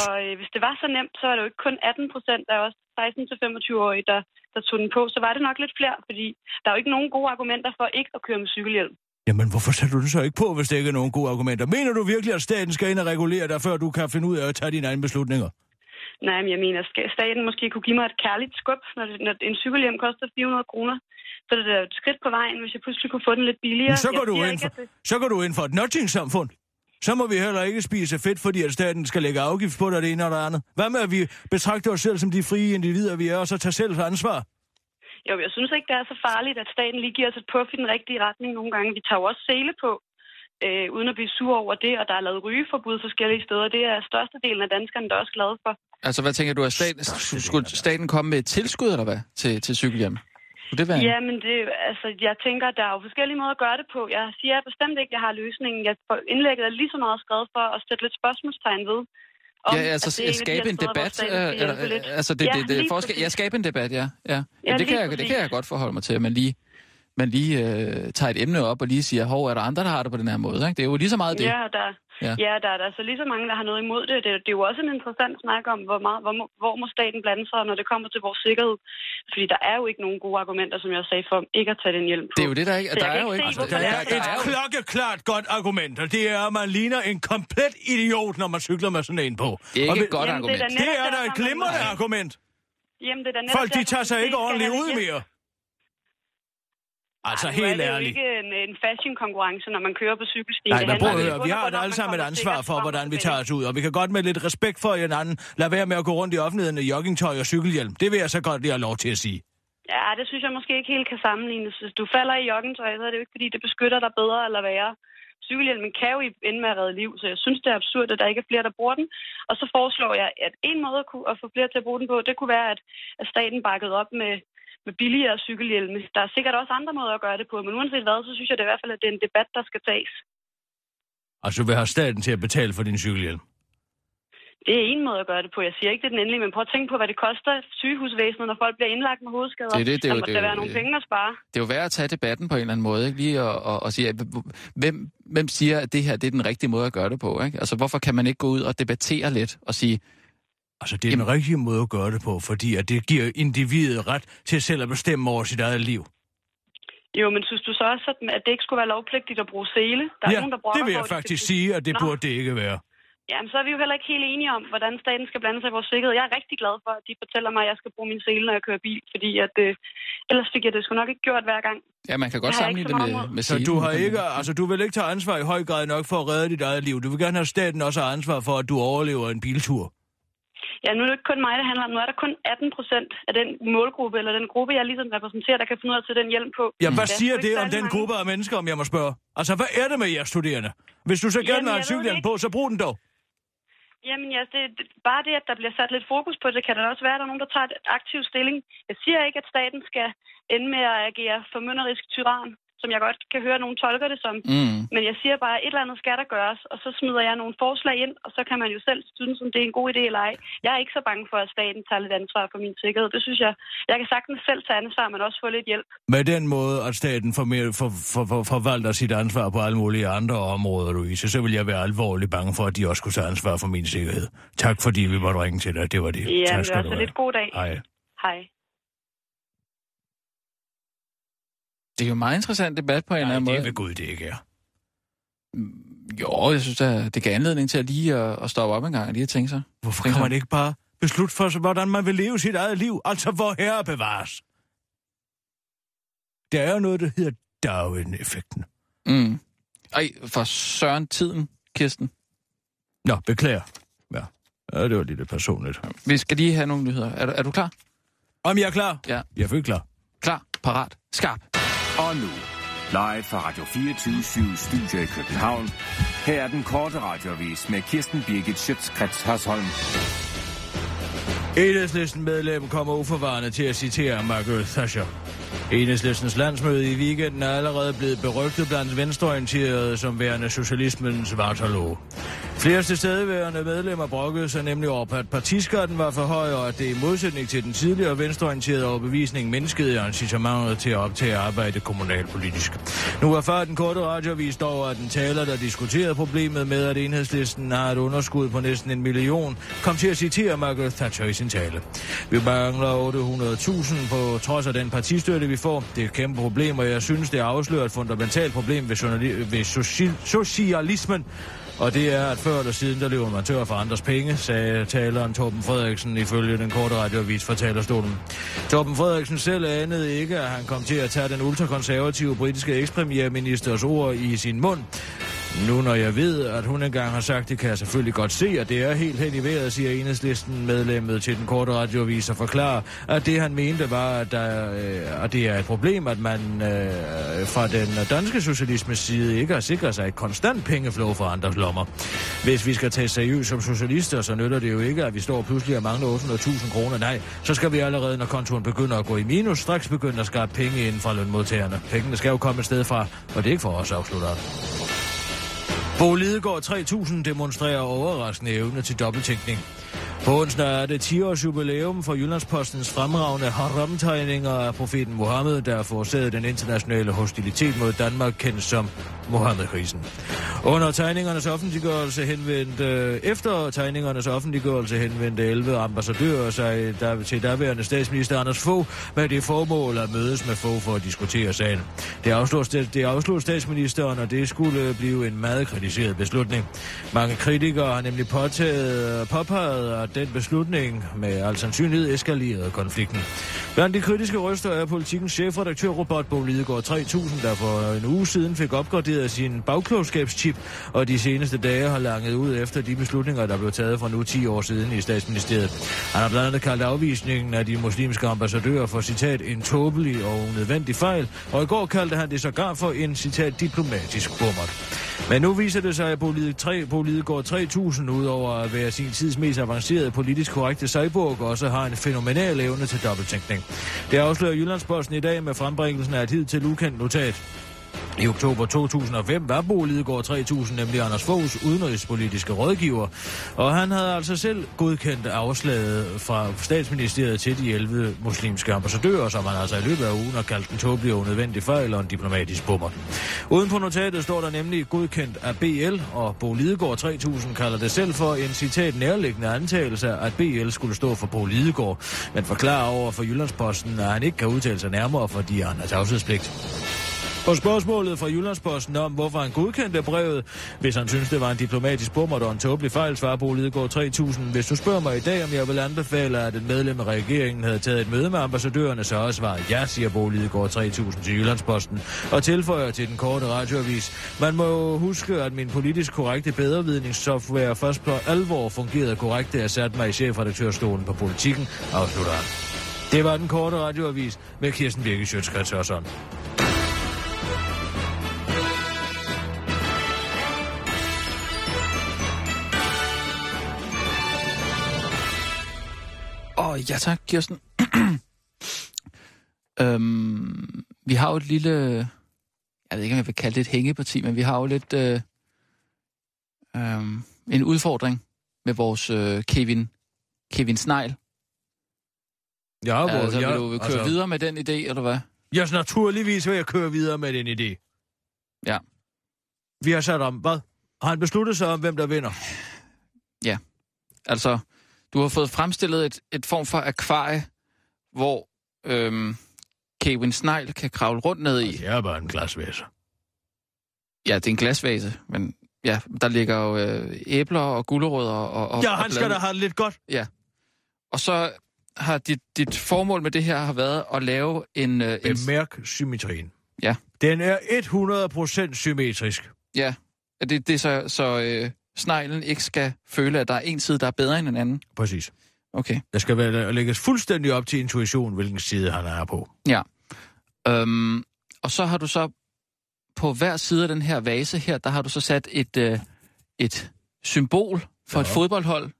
Og øh, hvis det var så nemt, så er det jo ikke kun 18 procent af os 16-25-årige, der, der tog den på. Så var det nok lidt flere, fordi der er jo ikke nogen gode argumenter for ikke at køre med cykelhjelm. Jamen, hvorfor sætter du det så ikke på, hvis det ikke er nogen gode argumenter? Mener du virkelig, at staten skal ind og regulere dig, før du kan finde ud af at tage dine egne beslutninger? Nej, men jeg mener, skal staten måske kunne give mig et kærligt skub, når, det, når en cykelhjelm koster 400 kroner. Så er det da et skridt på vejen, hvis jeg pludselig kunne få den lidt billigere. Men så går, Jeg du ind for, at det- så går du ind for et nudging-samfund. Så må vi heller ikke spise fedt, fordi at staten skal lægge afgift på dig det ene og det andet. Hvad med, at vi betragter os selv som de frie individer, vi er, og så tager selv ansvar? Jo, jeg synes ikke, det er så farligt, at staten lige giver os et puff i den rigtige retning nogle gange. Vi tager jo også sele på, øh, uden at blive sur over det, og der er lavet rygeforbud forskellige steder. Det er størstedelen af danskerne, der er også glade for. Altså, hvad tænker du, at staten, skulle staten komme med et tilskud, eller hvad, til, til cykelhjelm? Skulle det være en... Ja, men det, altså, jeg tænker, der er jo forskellige måder at gøre det på. Jeg siger bestemt ikke, at jeg har løsningen. Jeg indlægget er lige så meget skrevet for at sætte lidt spørgsmålstegn ved. om, Ja, altså at det skabe en debat. øh, altså, det, Ja, det, det, forskel, præcis. ja, skabe en debat, ja. ja. Ja, det, kan jeg, det kan jeg godt forholde mig til, at man lige man lige øh, tager et emne op og lige siger, hov, er der andre, der har det på den her måde? Ikke? Det er jo lige så meget det. Ja, der, Ja. ja. der, er der er så lige så mange, der har noget imod det. det. Det er jo også en interessant snak om, hvor, meget, hvor, må- hvor må staten blande sig, når det kommer til vores sikkerhed. Fordi der er jo ikke nogen gode argumenter, som jeg sagde, for ikke at tage den hjelm på. Det er jo det, der ikke... Der er jo ikke se, hvorfor Der det er er, der et er jo- klokkeklart godt argument, og det er, at man ligner en komplet idiot, når man cykler med sådan en på. Det er Og ikke vi- et godt Jamen, argument. Det er da et glimrende argument. Jamen, det er da netop Folk, de tager sig ikke ordentligt ud mere. Altså, Ej, helt er det jo ærligt. ikke en, en fashion-konkurrence, når man kører på cykelstien. Nej, men prøv at høre, vi har da alle sammen et ansvar for, hvordan vi tager os ud, og vi kan godt med lidt respekt for hinanden lade være med at gå rundt i offentligheden i joggingtøj og cykelhjelm. Det vil jeg så godt lige have lov til at sige. Ja, det synes jeg måske ikke helt kan sammenlignes. Hvis du falder i joggingtøj, så er det jo ikke, fordi det beskytter dig bedre eller værre. Cykelhjelmen kan jo ende med at redde liv, så jeg synes, det er absurd, at der ikke er flere, der bruger den. Og så foreslår jeg, at en måde at, kunne, at få flere til at bruge den på, det kunne være, at, at staten bakkede op med, med billigere cykelhjelme. Der er sikkert også andre måder at gøre det på, men uanset hvad, så synes jeg det i hvert fald, at det er en debat, der skal tages. Altså, vil have staten til at betale for din cykelhjelm. Det er en måde at gøre det på. Jeg siger ikke, det er den endelige, men prøv at tænke på, hvad det koster sygehusvæsenet, når folk bliver indlagt med hovedskader. Det er det, det er der må det er jo- være nogle penge at spare. Det er jo værd at tage debatten på en eller anden måde, ikke? Lige at, at, at sige, hvem, hvem siger, at det her det er den rigtige måde at gøre det på, ikke? Altså, hvorfor kan man ikke gå ud og debattere lidt og sige, Altså, det er den rigtige måde at gøre det på, fordi at det giver individet ret til selv at bestemme over sit eget liv. Jo, men synes du så også, at at det ikke skulle være lovpligtigt at bruge sele? Der er ja, nogen, der brokker det vil jeg de faktisk skal- sige, at det Nå. burde det ikke være. Jamen, så er vi jo heller ikke helt enige om, hvordan staten skal blande sig i vores sikkerhed. Jeg er rigtig glad for, at de fortæller mig, at jeg skal bruge min sele, når jeg kører bil, fordi at, øh, ellers fik jeg det sgu nok ikke gjort hver gang. ja, man kan godt Det sammenligne det så med, med Så selen, du har ikke, altså du vil ikke tage ansvar i høj grad nok for at redde dit eget liv. Du vil gerne have staten også har ansvar for, at du overlever en biltur. Ja, nu er det ikke kun mig, det handler om. Nu er der kun 18 procent af den målgruppe, eller den gruppe, jeg ligesom repræsenterer, der kan finde ud af at tage den hjelm på. Ja, hvad Det er siger det om den mange. gruppe af mennesker, om jeg må spørge? Altså, hvad er det med jer studerende? Hvis du så gerne vil have cykelhjelm det på, så brug den dog. Jamen ja, det, det, bare det, at der bliver sat lidt fokus på det, kan der også være, at der er nogen, der tager et aktiv stilling. Jeg siger ikke, at staten skal ende med at agere formynderisk tyran, som jeg godt kan høre, at nogen tolker det som. Mm. Men jeg siger bare, at et eller andet skal der gøres, og så smider jeg nogle forslag ind, og så kan man jo selv synes, om det er en god idé eller ej. Jeg er ikke så bange for, at staten tager lidt ansvar for min sikkerhed. Det synes jeg, jeg kan sagtens selv tage ansvar, men også få lidt hjælp. Med den måde, at staten for, for, for, for, forvalter sit ansvar på alle mulige andre områder, Louise, så vil jeg være alvorligt bange for, at de også skulle tage ansvar for min sikkerhed. Tak fordi vi måtte ringe til dig. Det var det. Ja, tak det også have. lidt god dag. Hej. Hej. Det er jo en meget interessant debat på en eller anden det måde. er ved Gud, det ikke er. Jo, jeg synes, at det gav anledning til at lige at, at stoppe op en gang og lige at tænke sig. Hvorfor Tænk kan man ikke bare beslutte for sig, hvordan man vil leve sit eget liv? Altså, hvor herre bevares. Der er jo noget, der hedder Darwin-effekten. Mm. Ej, for søren tiden, Kirsten. Nå, beklager. Ja. ja, det var lidt personligt. Vi skal lige have nogle nyheder. Er, du- er du klar? Om jeg er klar? Ja. Jeg er klar. Klar, parat, skarp. Og nu, live fra Radio 24 Studio i København. Her er den korte radiovis med Kirsten Birgit Schøtzgrads Hasholm. Enhedslisten medlem kommer uforvarende til at citere Margaret Thatcher. Enhedslistens landsmøde i weekenden er allerede blevet berygtet blandt venstreorienterede som værende socialismens Waterloo. Flere tilstedeværende medlemmer brokkede sig nemlig over, at partiskatten var for høj, og at det i modsætning til den tidligere venstreorienterede overbevisning mindskede incitamentet til at optage arbejde kommunalpolitisk. Nu erfarer den korte radiovis dog, at den taler, der diskuterede problemet med, at enhedslisten har et underskud på næsten en million, kom til at citere Margaret Thatcher i sin tale. Vi mangler 800.000 på trods af den partistøtte, vi får. Det er et kæmpe problem, og jeg synes, det afslører et fundamentalt problem ved, journali- ved social- socialismen, og det er, at før eller siden, der lever man tør for andres penge, sagde taleren Torben Frederiksen ifølge den korte radioavis fra talerstolen. Torben Frederiksen selv anede ikke, at han kom til at tage den ultrakonservative britiske ekspremierministers ord i sin mund. Nu når jeg ved, at hun engang har sagt det, kan jeg selvfølgelig godt se, at det er helt hen i vejret, siger enhedslisten medlemmet til den korte radioavis og forklarer, at det han mente var, at, der, øh, at det er et problem, at man øh, fra den danske socialismes side ikke har sikret sig et konstant pengeflow fra andres lommer. Hvis vi skal tage seriøst som socialister, så nytter det jo ikke, at vi står pludselig og mangler 800.000 kroner. Nej, så skal vi allerede, når kontoen begynder at gå i minus, straks begynde at skabe penge ind fra lønmodtagerne. Pengene skal jo komme et sted fra, og det er ikke for os, afslutter. Bo Lidegaard 3000 demonstrerer overraskende evne til dobbelttænkning. På onsdag er det 10 års jubilæum for Jyllandspostens fremragende haram-tegninger af profeten Mohammed, der forårsagede den internationale hostilitet mod Danmark, kendt som Mohammed-krisen. Under tegningernes offentliggørelse henvendte, efter tegningernes offentliggørelse henvendte 11 ambassadører sig der, til daværende statsminister Anders Fogh med det formål at mødes med Fogh for at diskutere sagen. Det afslog, det afslog statsministeren, og det skulle blive en meget kritiseret beslutning. Mange kritikere har nemlig påtaget, påpeget, at den beslutning med al sandsynlighed eskalerede konflikten. Blandt de kritiske røster er politikens chefredaktør Robert Bo Lidegaard 3000, der for en uge siden fik opgraderet sin bagklogskabschip, og de seneste dage har langet ud efter de beslutninger, der blev taget for nu 10 år siden i statsministeriet. Han har blandt andet kaldt afvisningen af de muslimske ambassadører for citat en tåbelig og unødvendig fejl, og i går kaldte han det sågar for en citat diplomatisk bummert. Men nu viser det sig, at Bo Lidegaard 3000, udover at være sin tids mest avancerede politisk korrekte cyborg, også har en fænomenal evne til dobbelttænkning. Det afslører Jyllandsposten i dag med frembringelsen af et hidtil ukendt notat. I oktober 2005 var Bo Lidegaard 3000 nemlig Anders Foghs udenrigspolitiske rådgiver, og han havde altså selv godkendt afslaget fra statsministeriet til de 11 muslimske ambassadører, som han altså i løbet af ugen har kaldt en tåbelig og unødvendig fejl og en diplomatisk bummer. Uden på notatet står der nemlig godkendt af BL, og Bo Lidegaard 3000 kalder det selv for en citat nærliggende antagelse, at BL skulle stå for Bo Lidegaard, men forklarer over for Jyllandsposten, at han ikke kan udtale sig nærmere, fordi han har tavshedspligt. På spørgsmålet fra Jyllandsposten om, hvorfor han godkendte brevet, hvis han synes, det var en diplomatisk bummer og en tåbelig fejl, svarer Bo Lidegaard 3000. Hvis du spørger mig i dag, om jeg vil anbefale, at et medlem af regeringen havde taget et møde med ambassadørerne, så også svaret ja, siger Bo Lidegaard 3000 til Jyllandsposten, og tilføjer til den korte radioavis. Man må huske, at min politisk korrekte bedrevidningssoftware først på alvor fungerede korrekt, da jeg satte mig i chefredaktørstolen på politikken, afslutter han. Det var den korte radioavis med Kirsten Birke Sjøtskrets Åh, ja tak, Kirsten. øhm, vi har jo et lille... Jeg ved ikke, om jeg vil kalde det et hængeparti, men vi har jo lidt... Øh, øh, en udfordring med vores øh, Kevin, Kevin Snegl. Ja, hvor, altså, vil du køre altså, videre med den idé, eller hvad? Ja, naturligvis vil jeg køre videre med den idé. Ja. Vi har sat om, hvad? Har han besluttet sig om, hvem der vinder? Ja. Altså, du har fået fremstillet et, et form for akvarie, hvor øhm, Kevin Snegl kan kravle rundt ned i. Det er bare en glasvase. Ja, det er en glasvase, men ja, der ligger jo øh, æbler og gulerødder og, og Ja, han skal da have det lidt godt. Og så har dit, dit formål med det her har været at lave en... Øh, en Bemærk symmetrien. Ja. Den er 100% symmetrisk. ja, at det, det er så, så øh, sneglen ikke skal føle, at der er en side, der er bedre end en anden. Præcis. Okay. Der skal være, lægges fuldstændig op til intuition, hvilken side han er på. Øhm, og så har du så på hver side af den her vase her, der har du så sat et, øh, et symbol for ja. et Ja. fodboldhold.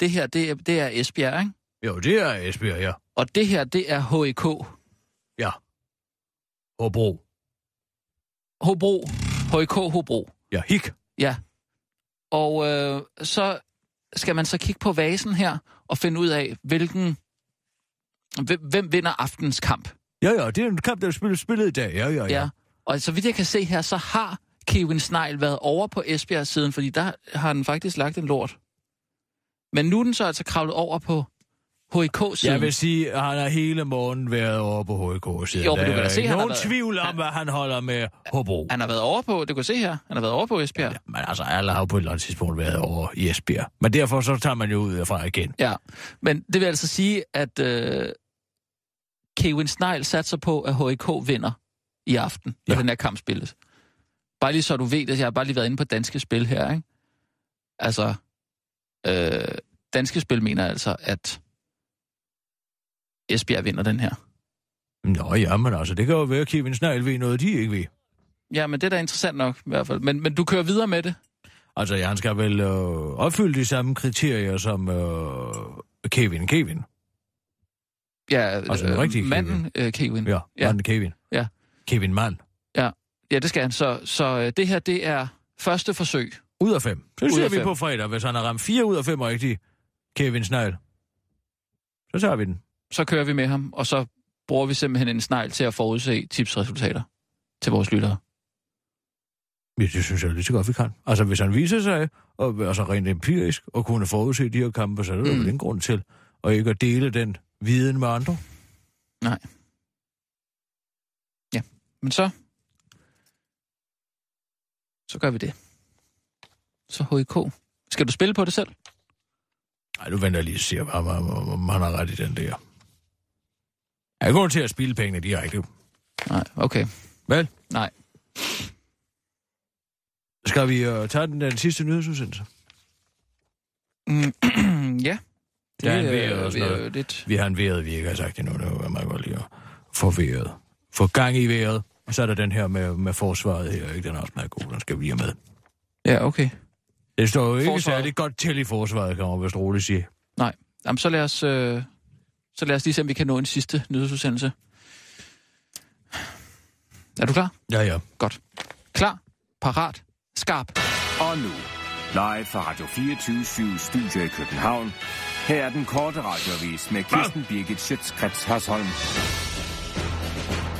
Det her, det er, det er Esbjerg, ikke? Jo, det er Esbjerg, ja. Og det her, det er HEK. Ja. Hobro. Hobro. HEK Hobro. Ja, hik. Ja. Og øh, så skal man så kigge på vasen her og finde ud af, hvilken... Hvem, vinder aftens kamp? Ja, ja, det er en kamp, der er spillet, spillet i dag. Ja, ja, ja. Ja. Og så vidt jeg kan se her, så har Kevin Snegl været over på Esbjerg siden, fordi der har den faktisk lagt en lort. Men nu er den så altså kravlet over på HIK-siden. Jeg vil sige, at han har hele morgen været over på HK siden. Jo, men du kan da se, han nogen været- tvivl om, at han holder med Hobro. Han har været over på, du kan se her, han har været over på Esbjerg. Ja, men altså, alle har jo på et eller andet tidspunkt været over i Esbjerg. Men derfor så tager man jo ud derfra igen. Ja, men det vil altså sige, at øh, Kevin Snegl satser på, at HIK vinder i aften, når Ja. den her kamp spilles. Bare lige så du ved det, jeg har bare lige været inde på danske spil her, ikke? Altså, øh, danske spil mener altså, at Esbjerg vinder den her. Nå ja, men altså, det kan jo være, at Kevin Snegl ved noget, de ikke ved. Ja, men det er da interessant nok i hvert fald. Men, men du kører videre med det. Altså, ja, han skal vel øh, opfylde de samme kriterier som øh, Kevin Kevin. Ja, Altså, den rigtige manden øh, Kevin. Ja, Ja. ja. Kevin. Ja. Kevin Mann. Ja, det skal han. Så, så øh, det her, det er første forsøg. Ud af fem. Så ser vi fem. på fredag, hvis han har ramt fire ud af fem rigtigt. Kevin Snegl. Så tager vi den. Så kører vi med ham, og så bruger vi simpelthen en snegl til at forudse tipsresultater til vores lyttere. Ja, det synes jeg lige så godt, vi kan. Altså, hvis han viser sig, og altså rent empirisk, og kunne forudse de her kampe, så er der mm. ingen grund til, og ikke at dele den viden med andre. Nej. Ja, men så... Så gør vi det. Så HIK. Skal du spille på det selv? Nej, nu venter lige og ser, om, han har ret i den der. Jeg går til at spille pengene direkte. Nej, okay. Vel? Nej. Skal vi uh, tage den, den sidste nyhedsudsendelse? Mm, ja. Det er en vejret og sådan vi noget. lidt... Vi har en vejret, vi ikke har sagt endnu. Det var meget godt lige at få vejret. Få gang i vejret. Og så er der den her med, med forsvaret her, ikke? Den er også meget god, den skal vi have med. Ja, okay. Det står jo ikke Forsvaret. særlig godt til i forsvaret, kan man vist roligt sige. Nej. Jamen, så lad os, øh, så lad os lige se, om vi kan nå en sidste nyhedsudsendelse. Er du klar? Ja, ja. Godt. Klar, parat, skarp. Og nu, live fra Radio 24 Studio i København. Her er den korte radiovis med Kirsten Birgit Schøtzgrads Hasholm.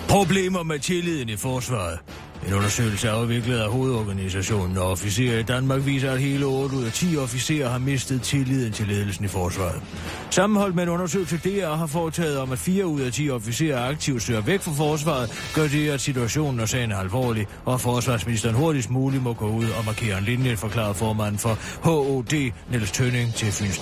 Problemer med tilliden i forsvaret. En undersøgelse afviklet af hovedorganisationen og officerer i Danmark viser, at hele 8 ud af 10 officerer har mistet tilliden til ledelsen i forsvaret. Sammenholdt med en undersøgelse, DR har foretaget om, at 4 ud af 10 officerer aktivt søger væk fra forsvaret, gør det, at situationen og sagen er alvorlig, og forsvarsministeren hurtigst muligt må gå ud og markere en linje, forklarede formanden for HOD, Niels Tønning, til Fyns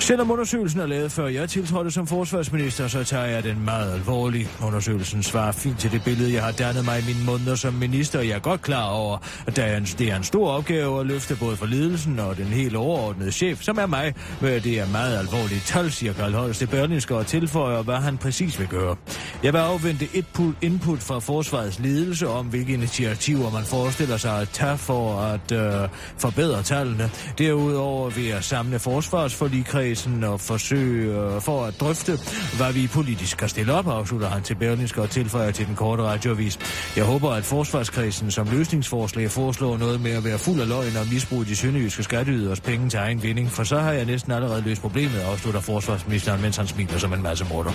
Selvom undersøgelsen er lavet før jeg tiltrådte som forsvarsminister, så tager jeg den meget alvorligt. Undersøgelsen svarer fint til det billede, jeg har dannet mig i mine måneder som minister. Jeg er godt klar over, at det er en, det er en stor opgave at løfte både for ledelsen og den helt overordnede chef, som er mig. Men det er meget alvorligt tal, siger Karl Holst til Berlingske og tilføjer, hvad han præcis vil gøre. Jeg vil afvente et input fra forsvarets ledelse om, hvilke initiativer man forestiller sig at tage for at øh, forbedre tallene. Derudover vil jeg samle forsvarsforligkredsen og forsøge øh, for at drøfte, hvad vi politisk kan stille op, afslutter han til Berlingske og tilføjer til den korte radioavis. Jeg håber, at forsvarskredsen som løsningsforslag foreslår noget med at være fuld af løgn og misbruge de sønderjyske skatteyders penge til egen vinding, for så har jeg næsten allerede løst problemet, afslutter forsvarsministeren, mens han smiler som en masse morter.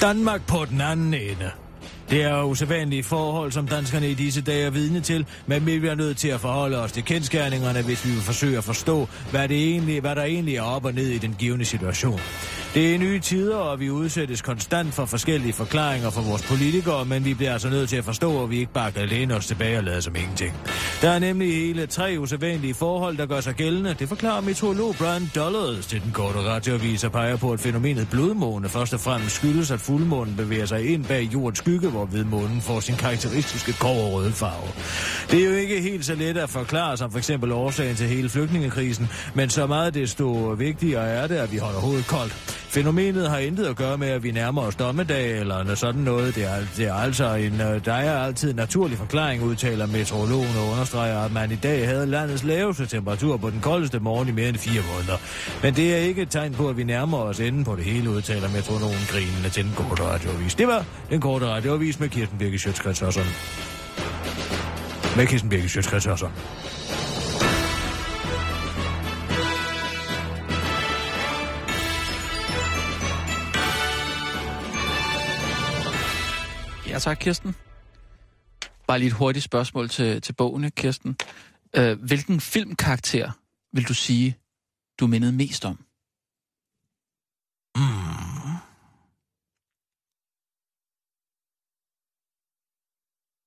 Danmark på den anden ende. Det er usædvanlige forhold, som danskerne i disse dage er vidne til, men vi bliver nødt til at forholde os til kendskærningerne, hvis vi vil forsøge at forstå, hvad, det egentlig, hvad der egentlig er op og ned i den givende situation. Det er nye tider, og vi udsættes konstant for forskellige forklaringer fra vores politikere, men vi bliver altså nødt til at forstå, at vi ikke bare kan læne os tilbage og lade som ingenting. Der er nemlig hele tre usædvanlige forhold, der gør sig gældende. Det forklarer meteorolog Brian Dollars til den korte radioavis og peger på, at fænomenet blodmåne først og fremmest skyldes, at fuldmånen bevæger sig ind bag jordens skygge, hvor månen får sin karakteristiske koverrøde farve. Det er jo ikke helt så let at forklare, som for eksempel årsagen til hele flygtningekrisen, men så meget desto vigtigere er det, at vi holder hovedet koldt. Fænomenet har intet at gøre med, at vi nærmer os dommedag eller noget sådan noget. Det er, det er altså en, øh, der er altid en naturlig forklaring, udtaler meteorologen og understreger, at man i dag havde landets laveste temperatur på den koldeste morgen i mere end fire måneder. Men det er ikke et tegn på, at vi nærmer os enden på det hele, udtaler meteorologen grinende til den korte radioavis. Det var den korte radioavis med Kirsten Birke Sjøtskrets. Med Kirsten Birke Sjøtskrets Ja, tak, Kirsten. Bare lige et hurtigt spørgsmål til, til bogen, Kirsten. Øh, hvilken filmkarakter vil du sige, du mindede mest om? Mm.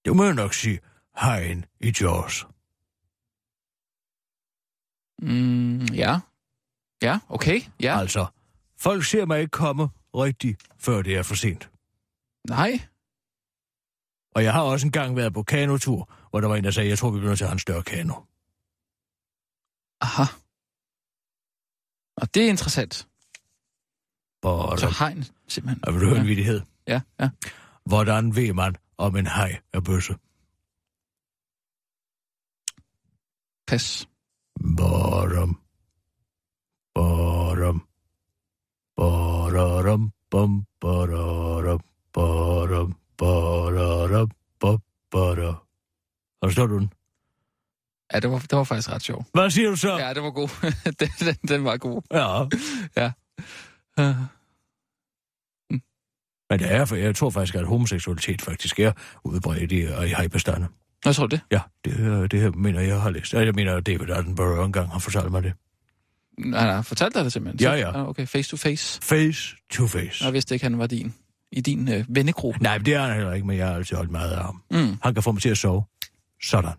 Det må jeg nok sige, hajen i Jaws. Mm, ja. Ja, okay. Ja. Altså, folk ser mig ikke komme rigtigt, før det er for sent. Nej. Og jeg har også engang været på kanotur, hvor der var en, der sagde, jeg tror, vi bliver nødt til at have en større kano. Aha. Og det er interessant. Og Så hegn, simpelthen. og vil du høre en Ja. vidighed? Ja, ja. Hvordan ved man, om en haj er bøsse? Pas. Baram. Baram. Bararam. Bam. Bararam. Baram. Forstår du den? Ja, det var, det var faktisk ret sjovt. Hvad siger du så? Ja, det var god. den, den, den var god. Ja. Ja. Uh, Men det er, for jeg tror faktisk, at homoseksualitet faktisk er udbredt i, i hejbestande. hvad tror det? Ja, det, det her mener jeg har læst. Jeg mener, at David Attenborough engang har fortalt mig det. Nej, nej, fortalte dig det simpelthen? Ja, ja. Ah, Okay, face to face. Face to face. Jeg vidste ikke, han var din, i din øh, vennegruppe. Nej, det er han heller ikke, men jeg har altid holdt meget af ham. Mm. Han kan få mig til at sove. Sådan.